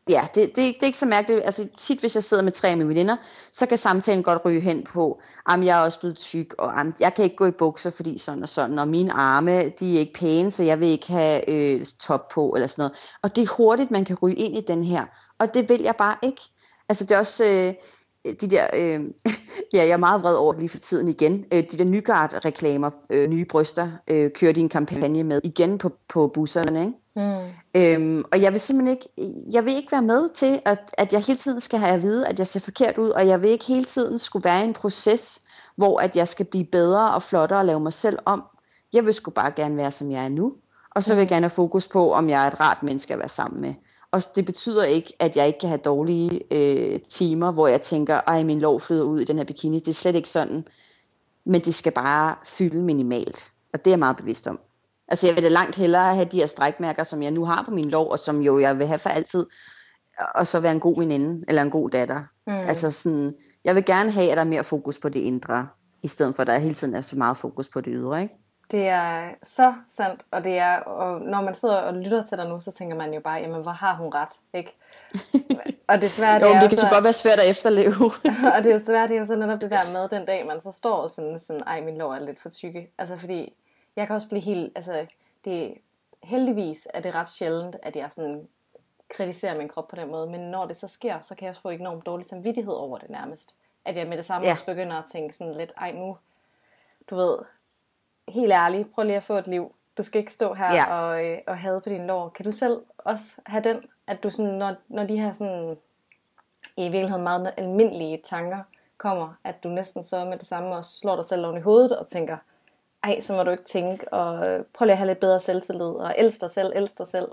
ja det, det, det er ikke så mærkeligt. Altså tit, hvis jeg sidder med tre af mine veninder, så kan samtalen godt ryge hen på, at jeg er også blevet tyk, og am, jeg kan ikke gå i bukser, fordi sådan og sådan, og mine arme, de er ikke pæne, så jeg vil ikke have øh, top på, eller sådan noget. Og det er hurtigt, man kan ryge ind i den her, og det vil jeg bare ikke. Altså det er også... Øh, de der, øh, ja, jeg er meget vred over lige for tiden igen, øh, de der Nygaard-reklamer, øh, nye bryster, øh, kører de en kampagne med igen på, på busserne, ikke? Mm. Øhm, og jeg vil simpelthen ikke, jeg vil ikke være med til, at, at jeg hele tiden skal have at vide, at jeg ser forkert ud, og jeg vil ikke hele tiden skulle være i en proces, hvor at jeg skal blive bedre og flottere og lave mig selv om. Jeg vil sgu bare gerne være, som jeg er nu, og så vil jeg mm. gerne have fokus på, om jeg er et rart menneske at være sammen med. Og det betyder ikke, at jeg ikke kan have dårlige øh, timer, hvor jeg tænker, ej, min lov flyder ud i den her bikini. Det er slet ikke sådan. Men det skal bare fylde minimalt. Og det er jeg meget bevidst om. Altså jeg vil da langt hellere have de her strækmærker, som jeg nu har på min lov, og som jo jeg vil have for altid, og så være en god veninde, eller en god datter. Mm. Altså sådan, jeg vil gerne have, at der er mere fokus på det indre, i stedet for at der hele tiden er så meget fokus på det ydre, ikke? Det er så sandt, og det er, og når man sidder og lytter til dig nu, så tænker man jo bare, jamen hvor har hun ret, ikke? og desværre, det, jo, det kan så godt være svært at efterleve. og det er jo svært, det er jo så netop det der med den dag, man så står og sådan, sådan ej, min lår er lidt for tykke. Altså fordi, jeg kan også blive helt, altså det, heldigvis er det ret sjældent, at jeg sådan kritiserer min krop på den måde, men når det så sker, så kan jeg også få enormt dårlig samvittighed over det nærmest. At jeg med det samme ja. også begynder at tænke sådan lidt, ej nu, du ved, helt ærligt, prøv lige at få et liv. Du skal ikke stå her ja. og, øh, og have på din lår. Kan du selv også have den, at du sådan, når, når de her sådan, i virkeligheden meget almindelige tanker kommer, at du næsten så med det samme også slår dig selv oven i hovedet og tænker, ej, så må du ikke tænke, og prøv lige at have lidt bedre selvtillid, og elsk dig selv, elsk dig selv.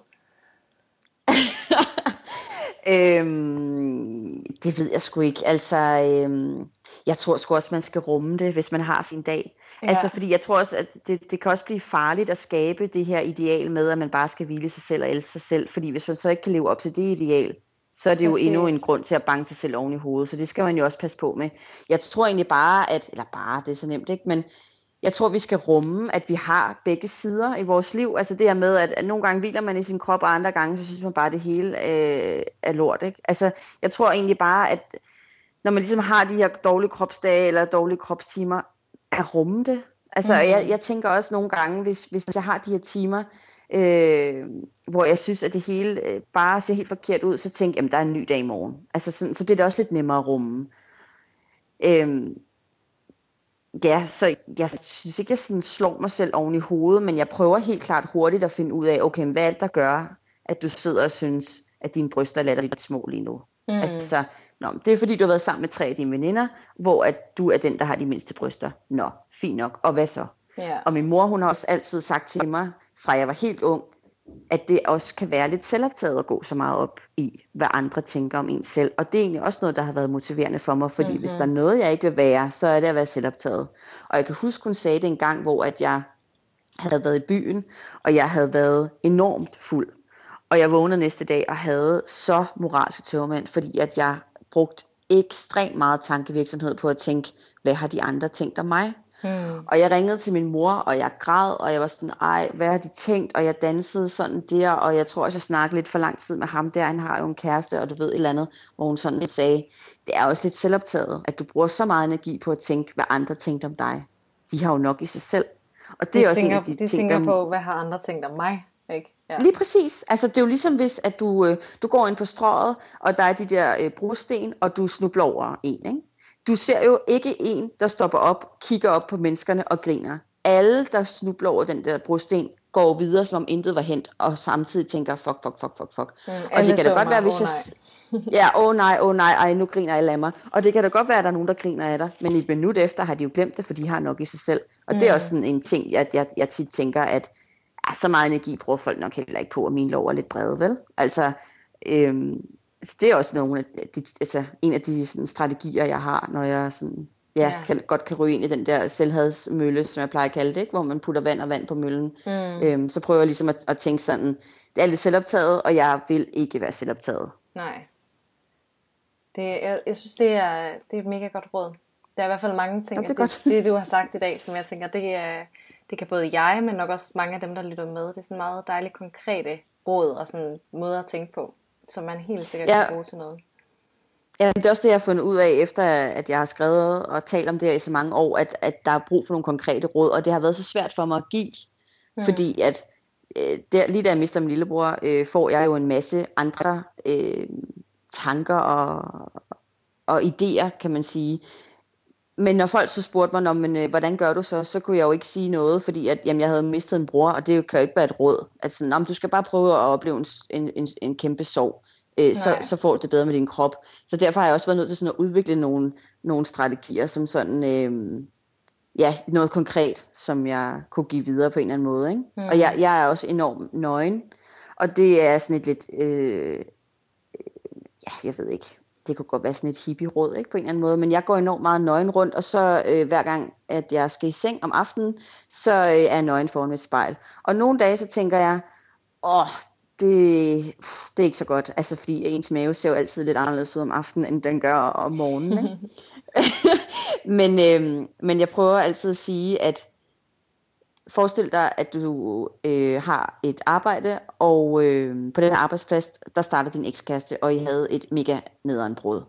øhm, det ved jeg sgu ikke. Altså, øhm, jeg tror sgu også, man skal rumme det, hvis man har sin dag. Ja. Altså, fordi jeg tror også, at det, det kan også blive farligt at skabe det her ideal med, at man bare skal hvile sig selv og elske sig selv. Fordi hvis man så ikke kan leve op til det ideal, så er det Præcis. jo endnu en grund til at banke sig selv oven i hovedet. Så det skal man jo også passe på med. Jeg tror egentlig bare, at, eller bare, det er så nemt, ikke? Men jeg tror, vi skal rumme, at vi har begge sider i vores liv. Altså det her med, at, nogle gange hviler man i sin krop, og andre gange, så synes man bare, at det hele øh, er lort. Ikke? Altså, jeg tror egentlig bare, at når man ligesom har de her dårlige kropsdage, eller dårlige kropstimer, at rumme det. Altså, mm. jeg, jeg tænker også nogle gange, hvis, hvis jeg har de her timer, øh, hvor jeg synes, at det hele øh, bare ser helt forkert ud, så tænker jeg, at der er en ny dag i morgen. Altså, sådan, så bliver det også lidt nemmere at rumme. Øh, Ja, så jeg synes ikke, jeg sådan slår mig selv oven i hovedet, men jeg prøver helt klart hurtigt at finde ud af, okay, hvad er det, der gør, at du sidder og synes, at dine bryster er lidt små lige nu? Mm. Altså, nå, det er fordi, du har været sammen med tre af dine veninder, hvor at du er den, der har de mindste bryster. Nå, fint nok. Og hvad så? Yeah. Og min mor, hun har også altid sagt til mig, fra jeg var helt ung, at det også kan være lidt selvoptaget at gå så meget op i, hvad andre tænker om en selv. Og det er egentlig også noget, der har været motiverende for mig, fordi mm-hmm. hvis der er noget, jeg ikke vil være, så er det at være selvoptaget. Og jeg kan huske, hun sagde det en gang, hvor at jeg havde været i byen, og jeg havde været enormt fuld. Og jeg vågnede næste dag og havde så moralske tømmermænd, fordi at jeg brugt ekstremt meget tankevirksomhed på at tænke, hvad har de andre tænkt om mig? Hmm. Og jeg ringede til min mor, og jeg græd, og jeg var sådan, ej, hvad har de tænkt? Og jeg dansede sådan der, og jeg tror også, jeg snakkede lidt for lang tid med ham der. Han har jo en kæreste, og du ved et eller andet, hvor hun sådan sagde, det er også lidt selvoptaget, at du bruger så meget energi på at tænke, hvad andre tænkte om dig. De har jo nok i sig selv. Og det de er også tænker, en af de, de ting, tænker der... på, hvad har andre tænkt om mig? Ikke? Ja. Lige præcis. Altså, det er jo ligesom hvis, at du, øh, du går ind på strået, og der er de der øh, brosten, og du snubler over en. Ikke? Du ser jo ikke en, der stopper op, kigger op på menneskerne og griner. Alle, der snubler over den der brosten, går videre, som om intet var hent, og samtidig tænker, fuck, fuck, fuck, fuck, fuck. Mm, og det kan da godt være, hvis jeg... ja, åh oh, nej, åh oh, nej, ej, nu griner alle af mig. Og det kan da godt være, at der er nogen, der griner af dig, men et minut efter har de jo glemt det, for de har nok i sig selv. Og mm. det er mm. også sådan en ting, jeg, jeg, jeg tit tænker, at ja, så meget energi bruger folk nok heller ikke på, at min lov er lidt brede, vel? Altså, øhm, altså det er også nogle af de, altså, en af de sådan, strategier, jeg har, når jeg sådan, ja, ja. Kan, godt kan ryge ind i den der selvhadsmølle, som jeg plejer at kalde det, ikke? hvor man putter vand og vand på møllen. Mm. Øhm, så prøver jeg ligesom at, at tænke sådan, det er lidt selvoptaget, og jeg vil ikke være selvoptaget. Nej. Det, jeg, jeg synes, det er, det er et mega godt råd. Der er i hvert fald mange ting, ja, det, det, det, du har sagt i dag, som jeg tænker, det, er, det kan både jeg, men nok også mange af dem, der lytter med. Det er sådan meget dejligt konkrete råd og sådan måder at tænke på, som man helt sikkert ja. kan bruge til noget. Ja, det er også det, jeg har fundet ud af, efter at jeg har skrevet og talt om det her i så mange år, at, at der er brug for nogle konkrete råd, og det har været så svært for mig at give, mm. fordi at øh, der, lige da jeg mister min lillebror, øh, får jeg jo en masse andre øh, tanker og, og idéer, kan man sige, men når folk så spurgte mig, men, øh, hvordan gør du så, så kunne jeg jo ikke sige noget, fordi at, jamen, jeg havde mistet en bror, og det kan jo ikke være et råd. Altså, du skal bare prøve at opleve en, en, en, en kæmpe sorg, øh, så, så får du det bedre med din krop. Så derfor har jeg også været nødt til sådan at udvikle nogle, nogle strategier, som sådan, øh, ja, noget konkret, som jeg kunne give videre på en eller anden måde. Ikke? Mm. Og jeg, jeg er også enormt nøgen, og det er sådan et lidt, øh, ja, jeg ved ikke, det kunne godt være sådan et hippie-råd, ikke, på en eller anden måde, men jeg går enormt meget nøgen rundt, og så øh, hver gang, at jeg skal i seng om aftenen, så øh, er jeg nøgen foran et spejl. Og nogle dage, så tænker jeg, åh, det, det er ikke så godt, altså fordi ens mave ser jo altid lidt anderledes ud om aftenen, end den gør om morgenen, ikke? men, øh, men jeg prøver altid at sige, at forestil dig, at du øh, har et arbejde, og øh, på den her arbejdsplads, der starter din ekskæreste, og I havde et mega nederen brud.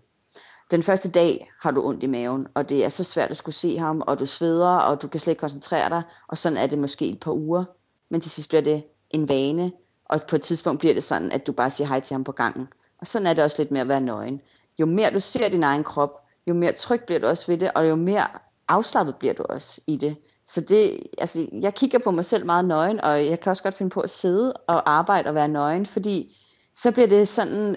Den første dag har du ondt i maven, og det er så svært at skulle se ham, og du sveder, og du kan slet ikke koncentrere dig, og sådan er det måske et par uger. Men til sidst bliver det en vane, og på et tidspunkt bliver det sådan, at du bare siger hej til ham på gangen. Og sådan er det også lidt med at være nøgen. Jo mere du ser din egen krop, jo mere tryg bliver du også ved det, og jo mere afslappet bliver du også i det. Så det, altså, jeg kigger på mig selv meget nøgen, og jeg kan også godt finde på at sidde og arbejde og være nøgen, fordi så bliver det sådan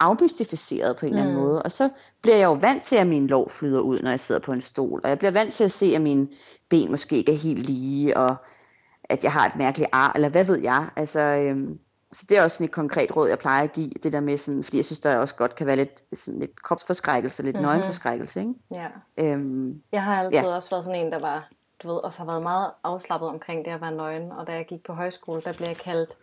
afmystificeret på en mm. eller anden mm. måde. Og så bliver jeg jo vant til, at min lov flyder ud, når jeg sidder på en stol. Og jeg bliver vant til at se, at mine ben måske ikke er helt lige, og at jeg har et mærkeligt ar, eller hvad ved jeg. Altså, øhm, så det er også sådan et konkret råd, jeg plejer at give, det der med sådan, fordi jeg synes, der også godt kan være lidt, sådan lidt kropsforskrækkelse, lidt mm-hmm. nøgenforskrækkelse, ikke? Ja. Øhm, jeg har altid ja. også været sådan en, der var du ved, også har været meget afslappet omkring det at være nøgen. Og da jeg gik på højskole, der blev jeg kaldt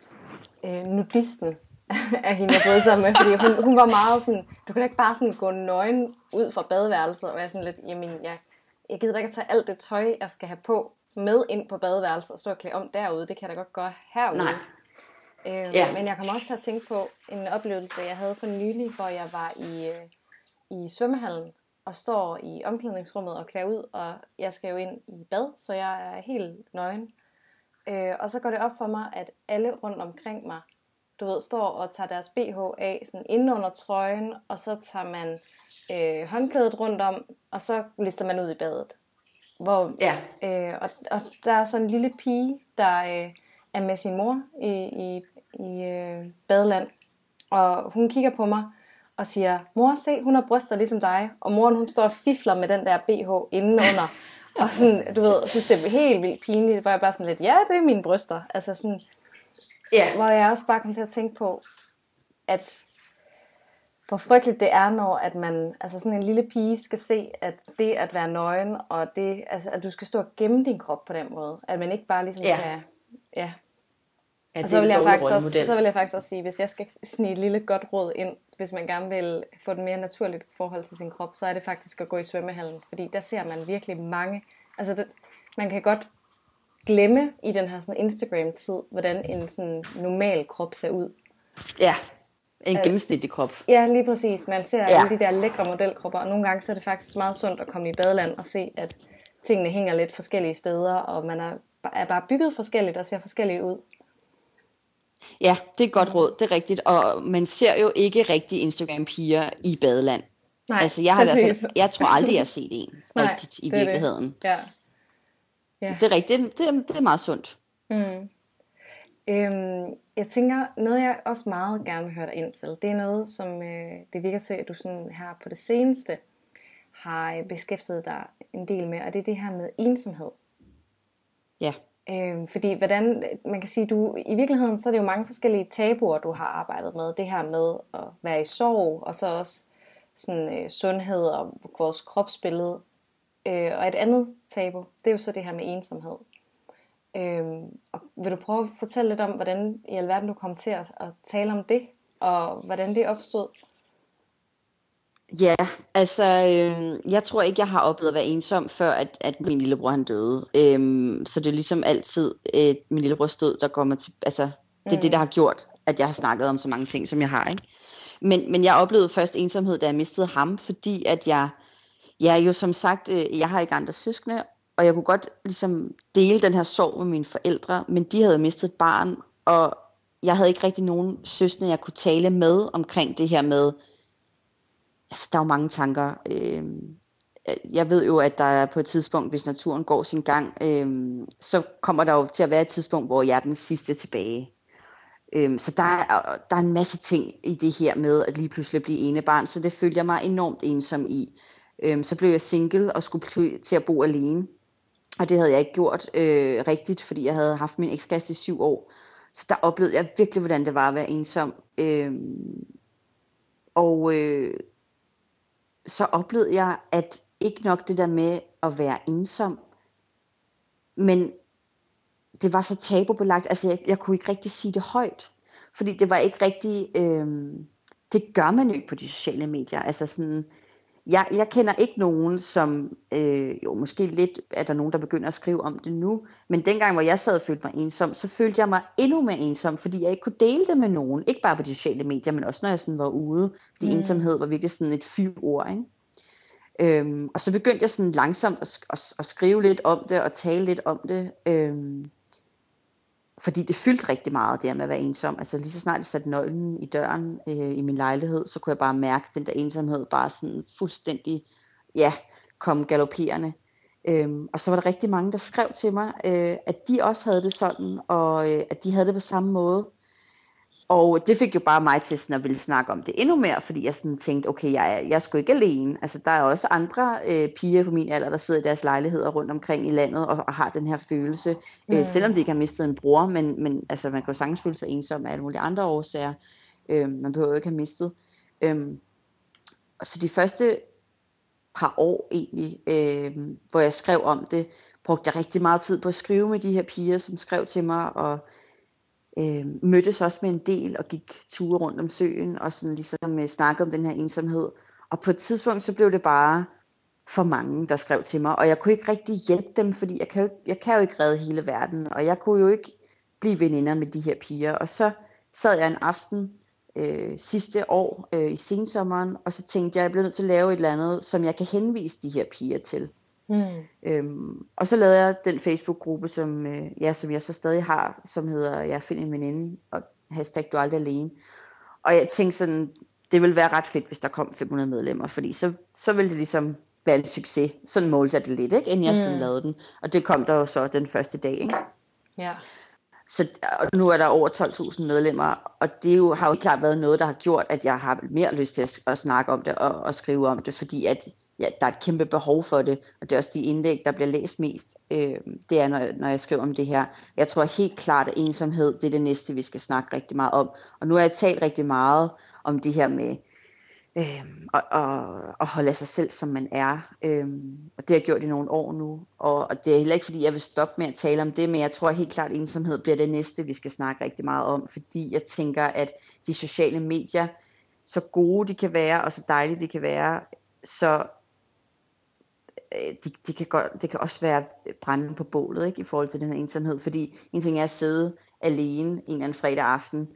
øh, nudisten af hende, jeg boede sammen med. Fordi hun, hun var meget sådan, du kan da ikke bare sådan gå nøgen ud fra badeværelset. Og jeg sådan lidt, jamen jeg, jeg gider da ikke at tage alt det tøj, jeg skal have på med ind på badeværelset og stå og klæde om derude. Det kan jeg da godt gøre herude. Nej. Øh, ja. Men jeg kommer også til at tænke på en oplevelse, jeg havde for nylig, hvor jeg var i, øh, i svømmehallen og står i omklædningsrummet og klæder ud, og jeg skal jo ind i bad, så jeg er helt nøgen. Øh, og så går det op for mig, at alle rundt omkring mig, du ved, står og tager deres BH af sådan inde under trøjen, og så tager man øh, håndklædet rundt om, og så lister man ud i badet. Hvor, ja. øh, og, og der er sådan en lille pige, der øh, er med sin mor i, i, i øh, badeland, og hun kigger på mig, og siger, mor se, hun har bryster ligesom dig, og moren hun står og fifler med den der BH indenunder, og sådan, du ved, synes det er helt vildt pinligt, hvor jeg bare sådan lidt, ja, det er mine bryster, altså sådan, Ja. Hvor jeg også bare kom til at tænke på, at hvor frygteligt det er, når at man, altså sådan en lille pige skal se, at det at være nøgen, og det, altså at du skal stå og gemme din krop på den måde, at man ikke bare ligesom ja. kan, ja. ja og så vil, jeg faktisk også, så vil jeg faktisk også sige, hvis jeg skal snige et lille godt råd ind, hvis man gerne vil få et mere naturligt forhold til sin krop, så er det faktisk at gå i svømmehallen, fordi der ser man virkelig mange, altså det, man kan godt glemme i den her sådan Instagram-tid, hvordan en sådan normal krop ser ud. Ja, en gennemsnitlig krop. Ja, lige præcis. Man ser ja. alle de der lækre modelkropper, og nogle gange så er det faktisk meget sundt at komme i badeland og se, at tingene hænger lidt forskellige steder, og man er, er bare bygget forskelligt og ser forskelligt ud. Ja, det er et godt råd, det er rigtigt. Og man ser jo ikke rigtig Instagram-piger i badeland. Nej, altså, jeg, har i hvert fald, jeg tror aldrig, jeg har set en Nej, rigtigt i virkeligheden. Det. Ja. Ja. Det er rigtigt, det, det, det er meget sundt. Mm. Øhm, jeg tænker, noget jeg også meget gerne vil høre dig ind til, det er noget, som øh, det virker til, at du sådan her på det seneste har beskæftiget dig en del med, og det er det her med ensomhed. Ja. Øhm, fordi hvordan, man kan sige, du i virkeligheden, så er det jo mange forskellige tabuer, du har arbejdet med. Det her med at være i sorg, og så også sådan, øh, sundhed og vores kropsbillede. Øh, og et andet tabu, det er jo så det her med ensomhed. Øhm, og vil du prøve at fortælle lidt om, hvordan i alverden du kom til at, at tale om det, og hvordan det opstod? Ja, altså, øh, jeg tror ikke, jeg har oplevet at være ensom, før at, at min lillebror han døde. Øhm, så det er ligesom altid øh, min lillebrors død, der kommer til, altså, det er mm. det, der har gjort, at jeg har snakket om så mange ting, som jeg har, ikke? Men, men jeg oplevede først ensomhed, da jeg mistede ham, fordi at jeg, jeg jo som sagt, øh, jeg har ikke andre søskende, og jeg kunne godt ligesom dele den her sorg med mine forældre, men de havde mistet et barn, og jeg havde ikke rigtig nogen søstre, jeg kunne tale med omkring det her med, altså der er jo mange tanker. Øh, jeg ved jo, at der er på et tidspunkt, hvis naturen går sin gang, øh, så kommer der jo til at være et tidspunkt, hvor jeg er den sidste tilbage. Øh, så der er, der er en masse ting i det her med at lige pludselig blive ene barn, så det følger mig enormt ensom i. Øh, så blev jeg single og skulle til at bo alene. Og det havde jeg ikke gjort øh, rigtigt, fordi jeg havde haft min ekskæreste i syv år. Så der oplevede jeg virkelig, hvordan det var at være ensom. Øh, og øh, så oplevede jeg, at ikke nok det der med at være ensom, men det var så tabubelagt. Altså, jeg, jeg kunne ikke rigtig sige det højt. Fordi det var ikke rigtig... Øh, det gør man jo ikke på de sociale medier. Altså sådan jeg, jeg kender ikke nogen, som, øh, jo måske lidt er der nogen, der begynder at skrive om det nu, men dengang, hvor jeg sad og følte mig ensom, så følte jeg mig endnu mere ensom, fordi jeg ikke kunne dele det med nogen, ikke bare på de sociale medier, men også når jeg sådan var ude, fordi mm. ensomhed var virkelig sådan et fyord, ikke? Øhm, og så begyndte jeg sådan langsomt at, at, at skrive lidt om det, og tale lidt om det, øhm, fordi det fyldte rigtig meget, det med at være ensom. Altså lige så snart jeg satte nøglen i døren øh, i min lejlighed, så kunne jeg bare mærke den der ensomhed bare sådan fuldstændig, ja, komme galopperende. Øhm, og så var der rigtig mange, der skrev til mig, øh, at de også havde det sådan, og øh, at de havde det på samme måde. Og det fik jo bare mig til sådan at ville snakke om det endnu mere, fordi jeg sådan tænkte, okay, jeg, jeg er sgu ikke alene. Altså, der er også andre øh, piger på min alder, der sidder i deres lejligheder rundt omkring i landet og, og har den her følelse, mm. øh, selvom de ikke har mistet en bror, men, men altså, man kan jo sagtens føle sig ensom af alle mulige andre årsager. Øh, man behøver jo ikke have mistet. Øh, så de første par år egentlig, øh, hvor jeg skrev om det, brugte jeg rigtig meget tid på at skrive med de her piger, som skrev til mig, og øh, mødtes også med en del og gik ture rundt om søen og sådan ligesom øh, snakkede om den her ensomhed. Og på et tidspunkt så blev det bare for mange, der skrev til mig, og jeg kunne ikke rigtig hjælpe dem, fordi jeg kan jo, jeg kan jo ikke redde hele verden, og jeg kunne jo ikke blive veninder med de her piger. Og så sad jeg en aften øh, sidste år øh, i sensommeren, og så tænkte jeg, at jeg bliver nødt til at lave et eller andet, som jeg kan henvise de her piger til. Mm. Øhm, og så lavede jeg den Facebook-gruppe, som, øh, ja, som jeg så stadig har, som hedder Jeg finder en veninde, og hashtag du aldrig alene. Og jeg tænkte sådan, det ville være ret fedt, hvis der kom 500 medlemmer, fordi så, så ville det ligesom være en succes. Sådan målte jeg det lidt, ikke, inden jeg mm. sådan lavede den. Og det kom der jo så den første dag. Ikke? Ja. Så og nu er der over 12.000 medlemmer, og det jo, har jo klart været noget, der har gjort, at jeg har mere lyst til at, at snakke om det og, og skrive om det, fordi at ja, der er et kæmpe behov for det, og det er også de indlæg, der bliver læst mest, øh, det er, når, når jeg skriver om det her. Jeg tror helt klart, at ensomhed, det er det næste, vi skal snakke rigtig meget om. Og nu har jeg talt rigtig meget om det her med øh, og, og, og holde af sig selv, som man er. Øh, og det har jeg gjort i nogle år nu. Og, og det er heller ikke, fordi jeg vil stoppe med at tale om det, men jeg tror helt klart, at ensomhed bliver det næste, vi skal snakke rigtig meget om, fordi jeg tænker, at de sociale medier, så gode de kan være, og så dejlige de kan være, så de, de kan godt, det kan også være brænde på bålet ikke, i forhold til den her ensomhed, fordi en ting er at sidde alene en eller anden fredag aften,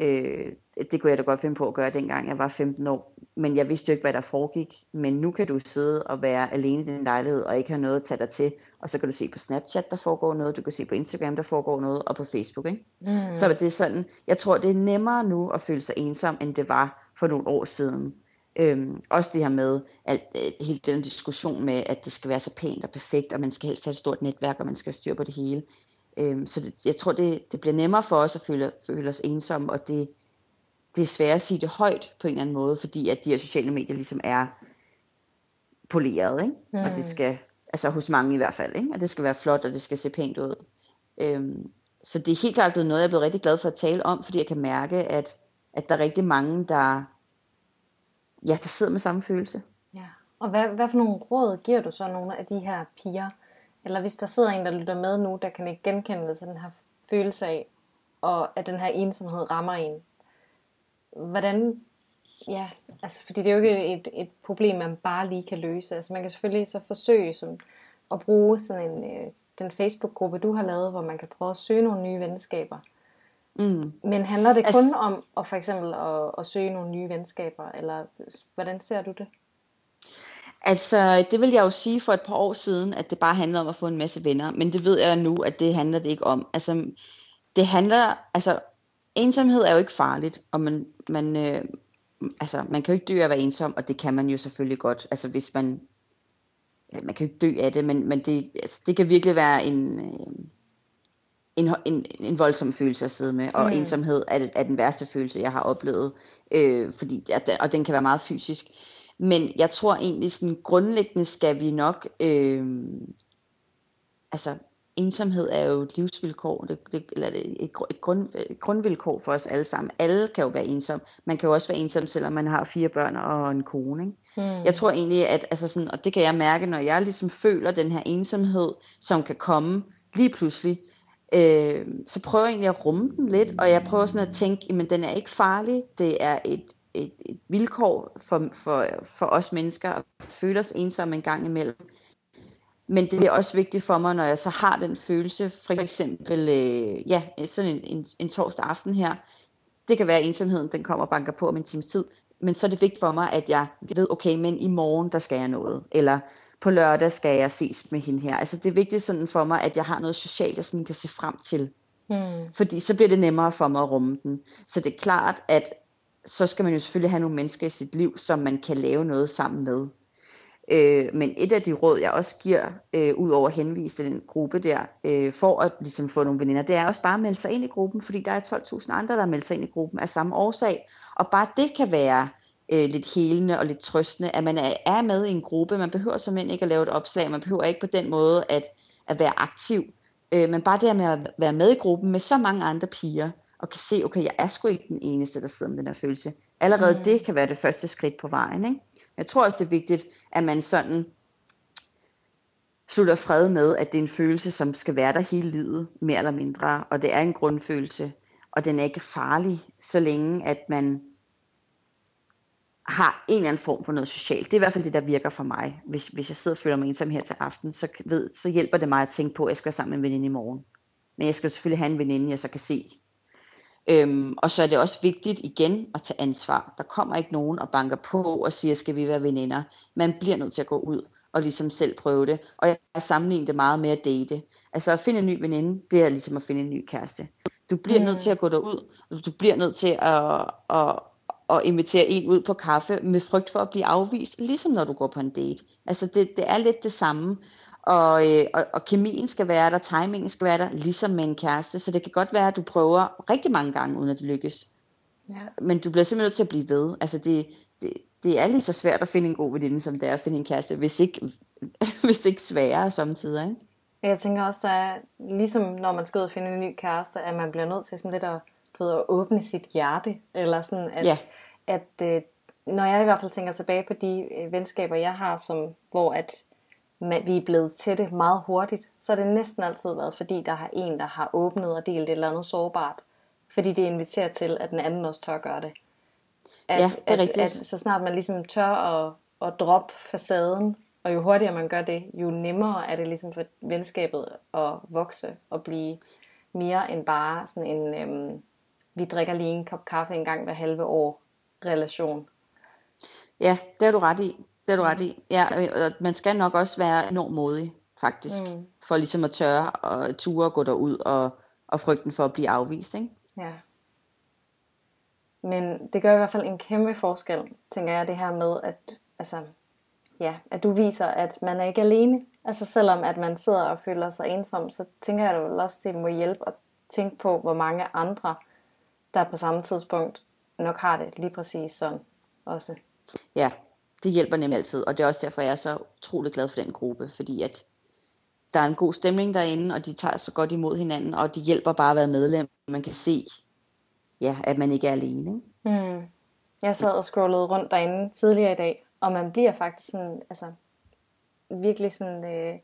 øh, det kunne jeg da godt finde på at gøre dengang jeg var 15 år, men jeg vidste jo ikke, hvad der foregik, men nu kan du sidde og være alene i din lejlighed, og ikke have noget at tage dig til, og så kan du se på Snapchat, der foregår noget, du kan se på Instagram, der foregår noget, og på Facebook, ikke? Mm. Så det er sådan, jeg tror, det er nemmere nu at føle sig ensom, end det var for nogle år siden. Øhm, også det her med, at øh, hele den diskussion med, at det skal være så pænt og perfekt, og man skal helst have et stort netværk, og man skal styre på det hele. Øhm, så det, jeg tror, det, det bliver nemmere for os at føle, føle os ensomme, og det, det er svært at sige det højt på en eller anden måde, fordi at de her sociale medier ligesom er poleret, ikke? Mm. og det skal, altså hos mange i hvert fald, ikke? og det skal være flot, og det skal se pænt ud. Øhm, så det er helt klart blevet noget, jeg er blevet rigtig glad for at tale om, fordi jeg kan mærke, at, at der er rigtig mange, der, ja, der sidder med samme følelse. Ja. Og hvad, hvad for nogle råd giver du så nogle af de her piger? Eller hvis der sidder en, der lytter med nu, der kan ikke genkende til den her følelse af, og at den her ensomhed rammer en. Hvordan, ja, altså fordi det er jo ikke et, et problem, man bare lige kan løse. Altså man kan selvfølgelig så forsøge som, at bruge sådan en, øh, den Facebook-gruppe, du har lavet, hvor man kan prøve at søge nogle nye venskaber. Mm. Men handler det kun altså, om at for eksempel at, at søge nogle nye venskaber, eller hvordan ser du det? Altså, det vil jeg jo sige for et par år siden, at det bare handlede om at få en masse venner, men det ved jeg nu, at det handler det ikke om. Altså, det handler, altså, ensomhed er jo ikke farligt, og man, man, øh, altså, man kan jo ikke dø af at være ensom, og det kan man jo selvfølgelig godt, altså hvis man, man kan jo ikke dø af det, men, men det, altså, det kan virkelig være en, øh, en, en, en voldsom følelse at sidde med, og mm. ensomhed er, er den værste følelse, jeg har oplevet, øh, fordi, at, og den kan være meget fysisk. Men jeg tror egentlig, sådan grundlæggende skal vi nok, øh, altså ensomhed er jo et livsvilkår, det, det, eller et, et, grund, et grundvilkår for os alle sammen. Alle kan jo være ensom. Man kan jo også være ensom, selvom man har fire børn og en kone. Ikke? Mm. Jeg tror egentlig, at altså sådan, og det kan jeg mærke, når jeg ligesom føler den her ensomhed, som kan komme lige pludselig, øh, så prøver jeg egentlig at rumme den lidt, og jeg prøver sådan at tænke, men den er ikke farlig, det er et, et, et vilkår for, for, for os mennesker at føle os ensomme en gang imellem. Men det er også vigtigt for mig, når jeg så har den følelse, for eksempel øh, ja, sådan en, en, en torsdag aften her, det kan være ensomheden, den kommer og banker på om en times tid, men så er det vigtigt for mig, at jeg ved, okay, men i morgen, der skal jeg noget, eller på lørdag skal jeg ses med hende her. Altså det er vigtigt sådan for mig, at jeg har noget socialt, jeg sådan kan se frem til. Hmm. Fordi så bliver det nemmere for mig at rumme den. Så det er klart, at så skal man jo selvfølgelig have nogle mennesker i sit liv, som man kan lave noget sammen med. Øh, men et af de råd, jeg også giver, øh, ud over at henvise til den gruppe der, øh, for at ligesom få nogle veninder, det er også bare at melde sig ind i gruppen, fordi der er 12.000 andre, der meldt sig ind i gruppen af samme årsag. Og bare det kan være øh, lidt helende og lidt trøstende, at man er, er med i en gruppe. Man behøver simpelthen ikke at lave et opslag, man behøver ikke på den måde at, at være aktiv. Øh, men bare det med at være med i gruppen med så mange andre piger, og kan se, okay, jeg er sgu ikke den eneste, der sidder med den her følelse. Allerede mm. det kan være det første skridt på vejen. Ikke? Jeg tror også, det er vigtigt, at man sådan slutter fred med, at det er en følelse, som skal være der hele livet, mere eller mindre, og det er en grundfølelse, og den er ikke farlig, så længe at man har en eller anden form for noget socialt. Det er i hvert fald det, der virker for mig. Hvis, hvis jeg sidder og føler mig ensom her til aften, så, ved, så hjælper det mig at tænke på, at jeg skal være sammen med en veninde i morgen. Men jeg skal selvfølgelig have en veninde, jeg så kan se. Øhm, og så er det også vigtigt igen at tage ansvar. Der kommer ikke nogen og banker på og siger, skal vi være veninder. Man bliver nødt til at gå ud og ligesom selv prøve det. Og jeg har sammenlignet det meget med at date. Altså at finde en ny veninde, det er ligesom at finde en ny kæreste. Du bliver mm. nødt til at gå derud, og du bliver nødt til at, at, at invitere en ud på kaffe med frygt for at blive afvist, ligesom når du går på en date. Altså det, det er lidt det samme. Og, øh, og, og kemien skal være der, timingen skal være der, ligesom med en kæreste. Så det kan godt være, at du prøver rigtig mange gange, uden at det lykkes. Ja. Men du bliver simpelthen nødt til at blive ved. Altså det, det, det er lige så svært at finde en god veninde, som det er at finde en kæreste, hvis ikke, hvis det ikke sværere samtidig, ikke? Jeg tænker også, er, ligesom når man skal ud og finde en ny kæreste, at man bliver nødt til sådan lidt at, du ved, at åbne sit hjerte. Eller sådan, at, Ja. at øh, når jeg i hvert fald tænker tilbage på de øh, venskaber, jeg har, som, hvor at man, vi er blevet det meget hurtigt, så har det næsten altid været, fordi der har en, der har åbnet og delt et eller andet sårbart. Fordi det inviterer til, at den anden også tør gøre det. At, Ja, det er at, rigtigt. At, så snart man ligesom tør at, at droppe facaden, og jo hurtigere man gør det, jo nemmere er det ligesom for venskabet at vokse og blive mere end bare sådan en, øhm, vi drikker lige en kop kaffe en gang hver halve år relation. Ja, det har du ret i. Det har du ret i. Ja, og man skal nok også være enormt modig, faktisk. Mm. For ligesom at tørre og ture og gå derud og, og frygten for at blive afvist, ikke? Ja. Men det gør i hvert fald en kæmpe forskel, tænker jeg, det her med, at, altså, ja, at du viser, at man er ikke alene. Altså selvom at man sidder og føler sig ensom, så tænker jeg, at det også det må hjælpe at tænke på, hvor mange andre, der på samme tidspunkt nok har det lige præcis sådan også. Ja, det hjælper nemlig altid, og det er også derfor, jeg er så utrolig glad for den gruppe, fordi at der er en god stemning derinde, og de tager så godt imod hinanden, og de hjælper bare at være medlem. Man kan se, ja, at man ikke er alene. Ikke? Mm. Jeg sad og scrollede rundt derinde tidligere i dag, og man bliver faktisk sådan, altså, virkelig sådan, øh,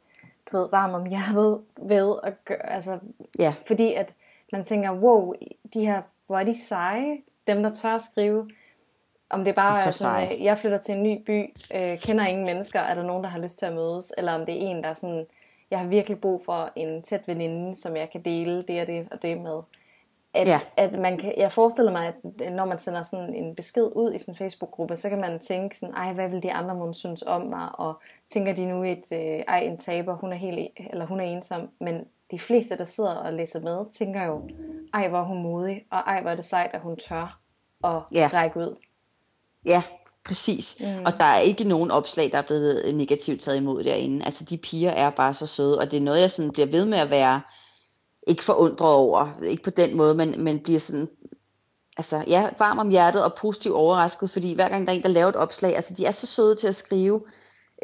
du ved, varm om hjertet ved at gøre, altså, Ja, fordi at man tænker, wow, de her, hvor er de seje, dem der tør at skrive, om det bare De er er sådan, øh, jeg flytter til en ny by, øh, kender ingen mennesker, er der nogen, der har lyst til at mødes, eller om det er en, der er sådan, jeg har virkelig brug for en tæt veninde, som jeg kan dele det og det og det med. At, Ja. at man kan, jeg forestiller mig, at når man sender sådan en besked ud i sin Facebook-gruppe, så kan man tænke sådan, ej, hvad vil de andre måske synes om mig, og tænker de nu et, øh, ej, en taber, hun er helt, e- eller hun er ensom, men de fleste, der sidder og læser med, tænker jo, ej, hvor er hun modig, og ej, hvor er det sejt, at hun tør at Ja. række ud. ja, præcis. Mm. Og der er ikke nogen opslag, der er blevet negativt taget imod derinde. Altså, de piger er bare så søde, og det er noget, jeg sådan bliver ved med at være ikke forundret over. Ikke på den måde, men, men bliver sådan, altså, ja, varm om hjertet og positivt overrasket, fordi hver gang der er en, der laver et opslag, altså, de er så søde til at skrive,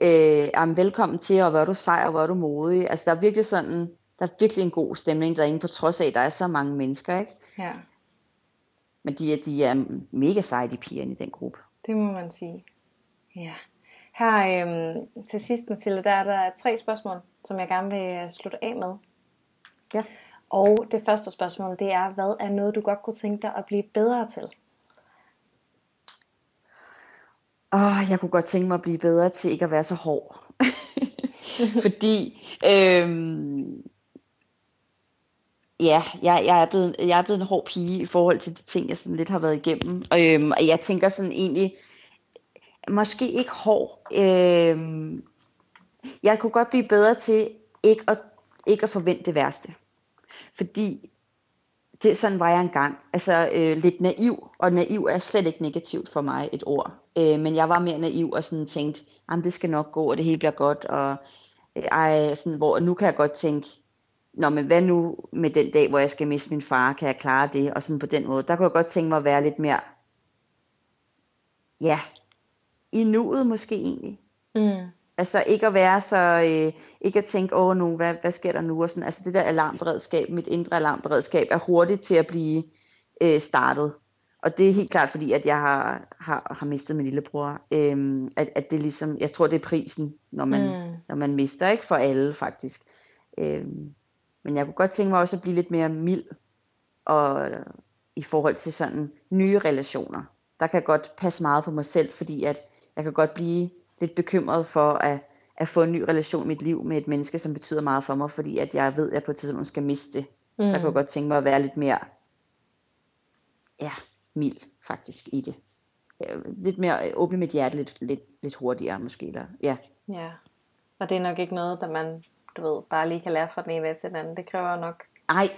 øh, velkommen til, og hvor er du sej, og hvor er du modig. Altså, der er virkelig sådan, der er virkelig en god stemning derinde, på trods af, at der er så mange mennesker, ikke? Ja, Men de, er- de er mega seje, de pigerne i den gruppe. det må man sige. Ja. Her øhm, til sidst, Mathilde, der er der tre spørgsmål, som jeg gerne vil øh, slutte af med. Ja. Og det første spørgsmål, det er, hvad er noget, du godt kunne tænke dig at blive bedre til? Åh, jeg kunne godt tænke mig at blive bedre til ikke at være så hård. Fordi, øhm, ja, jeg, jeg, er blevet, jeg er blevet en hård pige i forhold til de ting, jeg sådan lidt har været igennem. Øhm, og jeg tænker sådan egentlig, måske ikke hård. Øhm, jeg kunne godt blive bedre til ikke at, ikke at forvente det værste. Fordi det sådan var jeg engang. Altså øh, lidt naiv, og naiv er slet ikke negativt for mig et ord. Øh, men jeg var mere naiv og sådan tænkte, jamen det skal nok gå, og det hele bliver godt, og øh, ej, sådan, hvor nu kan jeg godt tænke, Nå, men hvad nu med den dag, hvor jeg skal miste min far, kan jeg klare det, og sådan på den måde. Der kunne jeg godt tænke mig at være lidt mere, ja, i nuet måske egentlig. Mm. Altså ikke at være så, øh, ikke at tænke, åh nu, hvad, hvad sker der nu? Og sådan. Altså det der alarmberedskab, mit indre alarmberedskab, er hurtigt til at blive øh, startet. Og det er helt klart fordi, at jeg har, har, har mistet min lillebror. Øhm, at, at det ligesom, jeg tror det er prisen, når man, mm. når man mister, ikke for alle faktisk. Øhm, men jeg kunne godt tænke mig også at blive lidt mere mild, og i forhold til sådan nye relationer. Der kan jeg godt passe meget på mig selv, fordi at jeg kan godt blive lidt bekymret for at, at få en ny relation i mit liv med et menneske, som betyder meget for mig, fordi at jeg ved, at jeg på et tidspunkt skal miste det. Mm. Der kunne jeg godt tænke mig at være lidt mere, ja, mild faktisk i det. Lidt mere åbne mit hjerte lidt, lidt, lidt hurtigere måske. Eller, ja. Ja. Og det er nok ikke noget, der man, du ved, bare lige kan lære fra den ene til den anden. Det kræver nok Ej,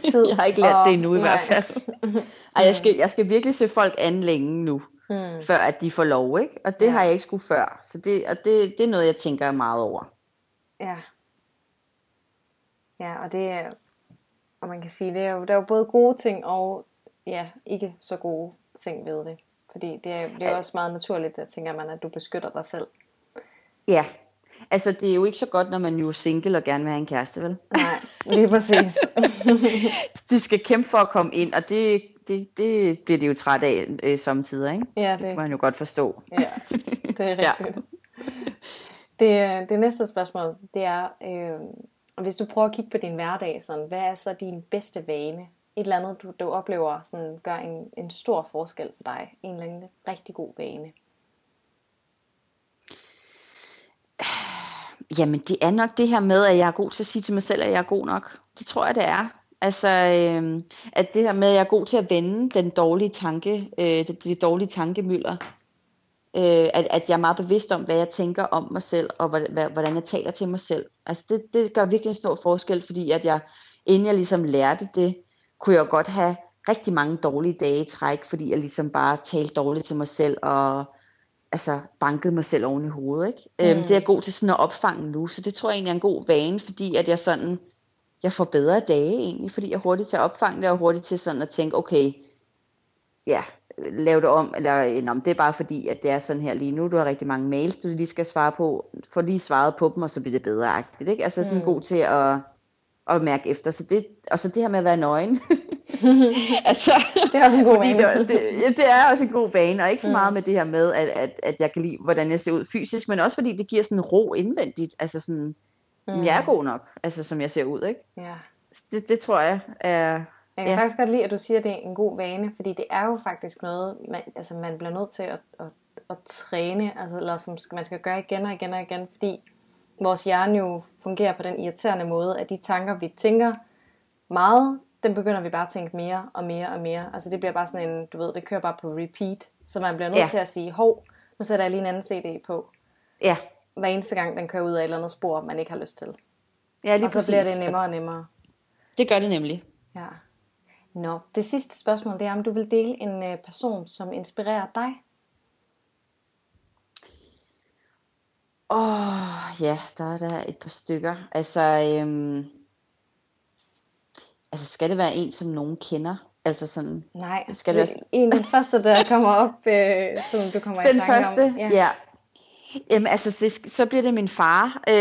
tid. jeg har ikke lært og- det endnu i nej. hvert fald. Ej, jeg skal, jeg skal virkelig se folk an længe nu, Mm. før at de får lov, ikke? Og det Ja. har jeg ikke skulle før. Så det, og det, det er noget, jeg tænker meget over. Ja. Ja, og det er, og man kan sige, det er jo, der er jo både gode ting og ja, ikke så gode ting ved det. Fordi det er, det er også meget naturligt, at tænker man, at du beskytter dig selv. Ja, altså det er jo ikke så godt, når man jo er single og gerne vil have en kæreste, vel? Nej, lige præcis. de skal kæmpe for at komme ind, og det, det, det bliver de jo træt af øh, samtidig, ikke? Ja, det. det kan man jo godt forstå. Ja, det er rigtigt. ja. det, det næste spørgsmål, det er, øh, hvis du prøver at kigge på din hverdag, sådan, hvad er så din bedste vane? Et eller andet, du, du oplever sådan, gør en, en stor forskel for dig. En eller anden rigtig god vane. Jamen, det er nok det her med, at jeg er god til at sige til mig selv, at jeg er god nok. Det tror jeg, det er. Altså, øh, at det her med, at jeg er god til at vende den dårlige tanke, øh, det, det dårlige tankemøller. Øh, at, at jeg er meget bevidst om, hvad jeg tænker om mig selv, og hvordan jeg taler til mig selv. Altså, det, det gør virkelig en stor forskel, fordi at jeg, inden jeg ligesom lærte det, kunne jeg godt have rigtig mange dårlige dage i træk, fordi jeg ligesom bare talte dårligt til mig selv, og altså bankede mig selv oven i hovedet. Ikke? Øhm, mm. Øhm, det er jeg god til sådan at opfange nu, så det tror jeg egentlig er en god vane, fordi at jeg sådan, jeg får bedre dage egentlig, fordi jeg er hurtig til at opfange det, og hurtig til sådan at tænke, okay, ja, lave det om, eller nå, det er bare fordi, at det er sådan her lige nu, du har rigtig mange mails, du lige skal svare på, få lige svaret på dem, og så bliver det bedre. Ikke? Altså sådan mm. god til at, at mærke efter. Så det, og så det her med at være nøgen. altså, det er også en god vane. Det, det, det er også en god vane, og ikke så mm. meget med det her med, at, at, at jeg kan lide, hvordan jeg ser ud fysisk, men også fordi det giver sådan ro indvendigt. Altså sådan, mm. jeg er god nok, altså som jeg ser ud, ikke? Ja. Det, det tror jeg er... Jeg kan ja. faktisk godt lide, at du siger, at det er en god vane, fordi det er jo faktisk noget, man, altså man bliver nødt til at, at, at træne, altså, eller som man skal gøre igen og igen og igen, fordi vores hjerne jo fungerer på den irriterende måde, at de tanker, vi tænker meget, dem begynder vi bare at tænke mere og mere og mere. Altså det bliver bare sådan en, du ved, det kører bare på repeat. Så man bliver nødt ja. til at sige, hov, nu sætter jeg lige en anden CD på. Ja. Hver eneste gang, den kører ud af et eller andet spor, man ikke har lyst til. Ja, lige og så præcis. bliver det nemmere og nemmere. Det gør det nemlig. Ja. Nå, det sidste spørgsmål, det er, om du vil dele en øh, person, som inspirerer dig? Åh, oh, ja, der er der et par stykker. Altså, øhm, altså skal det være en, som nogen kender? Altså sådan, Nej, skal det, det en den første, der kommer op, øh, som du kommer den i tanke første, om. Ja. ja. Jamen, altså, det, så bliver det min far, øh,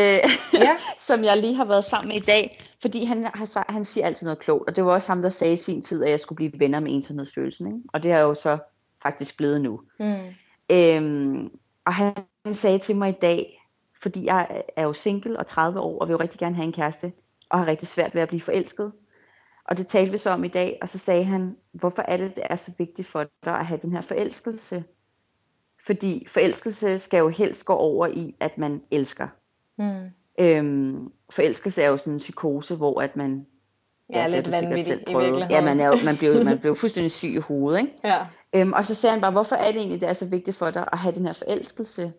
ja. som jeg lige har været sammen med i dag, fordi han, har, han siger altid noget klogt, og det var også ham, der sagde i sin tid, at jeg skulle blive venner med ensomhedsfølelsen, ikke? og det er jo så faktisk blevet nu. Mm. Øhm, og han sagde til mig i dag, fordi jeg er jo single og 30 år, og vil jo rigtig gerne have en kæreste, og har rigtig svært ved at blive forelsket. Og det talte vi så om i dag, og så sagde han, hvorfor er det, det er så vigtigt for dig at have den her forelskelse? Fordi forelskelse skal jo helst gå over i, at man elsker. Mm. Øhm, forelskelse er jo sådan en psykose, hvor at man... Ja, ja lidt vanvittig i virkeligheden. Ja, man, er jo, man, bliver, man bliver fuldstændig syg i hovedet, ikke? Ja. Øhm, og så sagde han bare, hvorfor er det egentlig, det er så vigtigt for dig at have den her forelskelse?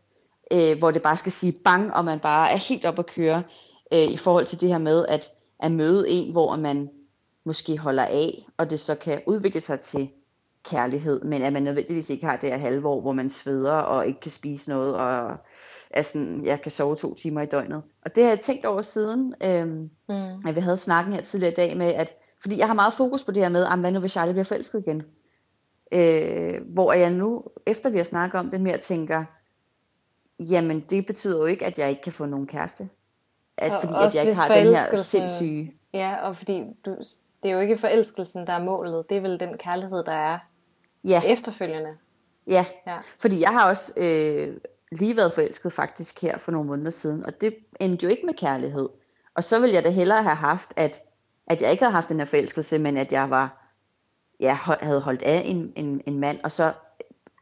Øh, hvor det bare skal sige bang, og man bare er helt op at køre øh, i forhold til det her med at, at møde en, hvor man måske holder af, og det så kan udvikle sig til kærlighed, men at man nødvendigvis ikke har det her halve år, hvor man sveder og ikke kan spise noget, og er sådan, jeg kan sove to timer i døgnet. Og det har jeg tænkt over siden, øhm, mm. at vi havde snakken her tidligere i dag med, at fordi jeg har meget fokus på det her med, at hvad nu hvis Charlie bliver forelsket igen? Øh, hvor jeg nu, efter vi har snakket om det mere, tænker, Jamen, det betyder jo ikke, at jeg ikke kan få nogen kæreste. At, fordi at jeg ikke har den her sindssyge... Ja, og fordi du, det er jo ikke forelskelsen, der er målet. Det er vel den kærlighed, der er ja. efterfølgende. Ja. ja, fordi jeg har også øh, lige været forelsket faktisk her for nogle måneder siden, og det endte jo ikke med kærlighed. Og så ville jeg da hellere have haft, at, at jeg ikke havde haft den her forelskelse, men at jeg var, ja, havde holdt af en, en, en mand, og så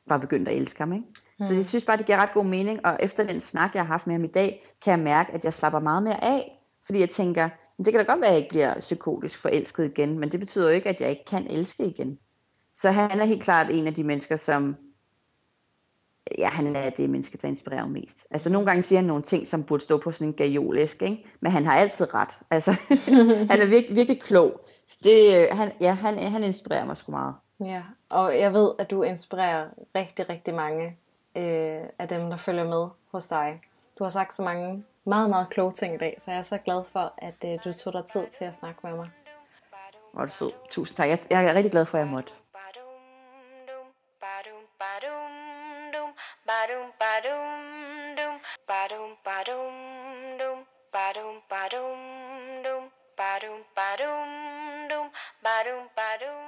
var begyndt at elske ham. Ikke? Mm. Så jeg synes bare, det giver ret god mening, og efter den snak, jeg har haft med ham i dag, kan jeg mærke, at jeg slapper meget mere af, fordi jeg tænker, det kan da godt være, at jeg ikke bliver psykotisk forelsket igen, men det betyder jo ikke, at jeg ikke kan elske igen. Så han er helt klart en af de mennesker, som, ja, han er det menneske, der inspirerer mest. Altså nogle gange siger han nogle ting, som burde stå på sådan en gajolæsk, ikke? men han har altid ret. Altså, han er virkelig, virkelig klog. Så det, han, ja, han, han inspirerer mig sgu meget. Ja, og jeg ved, at du inspirerer rigtig, rigtig mange øh, af dem, der følger med hos dig. Du har sagt så mange meget, meget kloge ting i dag, så jeg er så glad for, at øh, du tog dig tid til at snakke med mig. Hvor du sød. Tusind tak. Jeg, jeg er rigtig glad for, at jeg måtte. Badum, badum, dum, badum, badum, dum, badum, badum.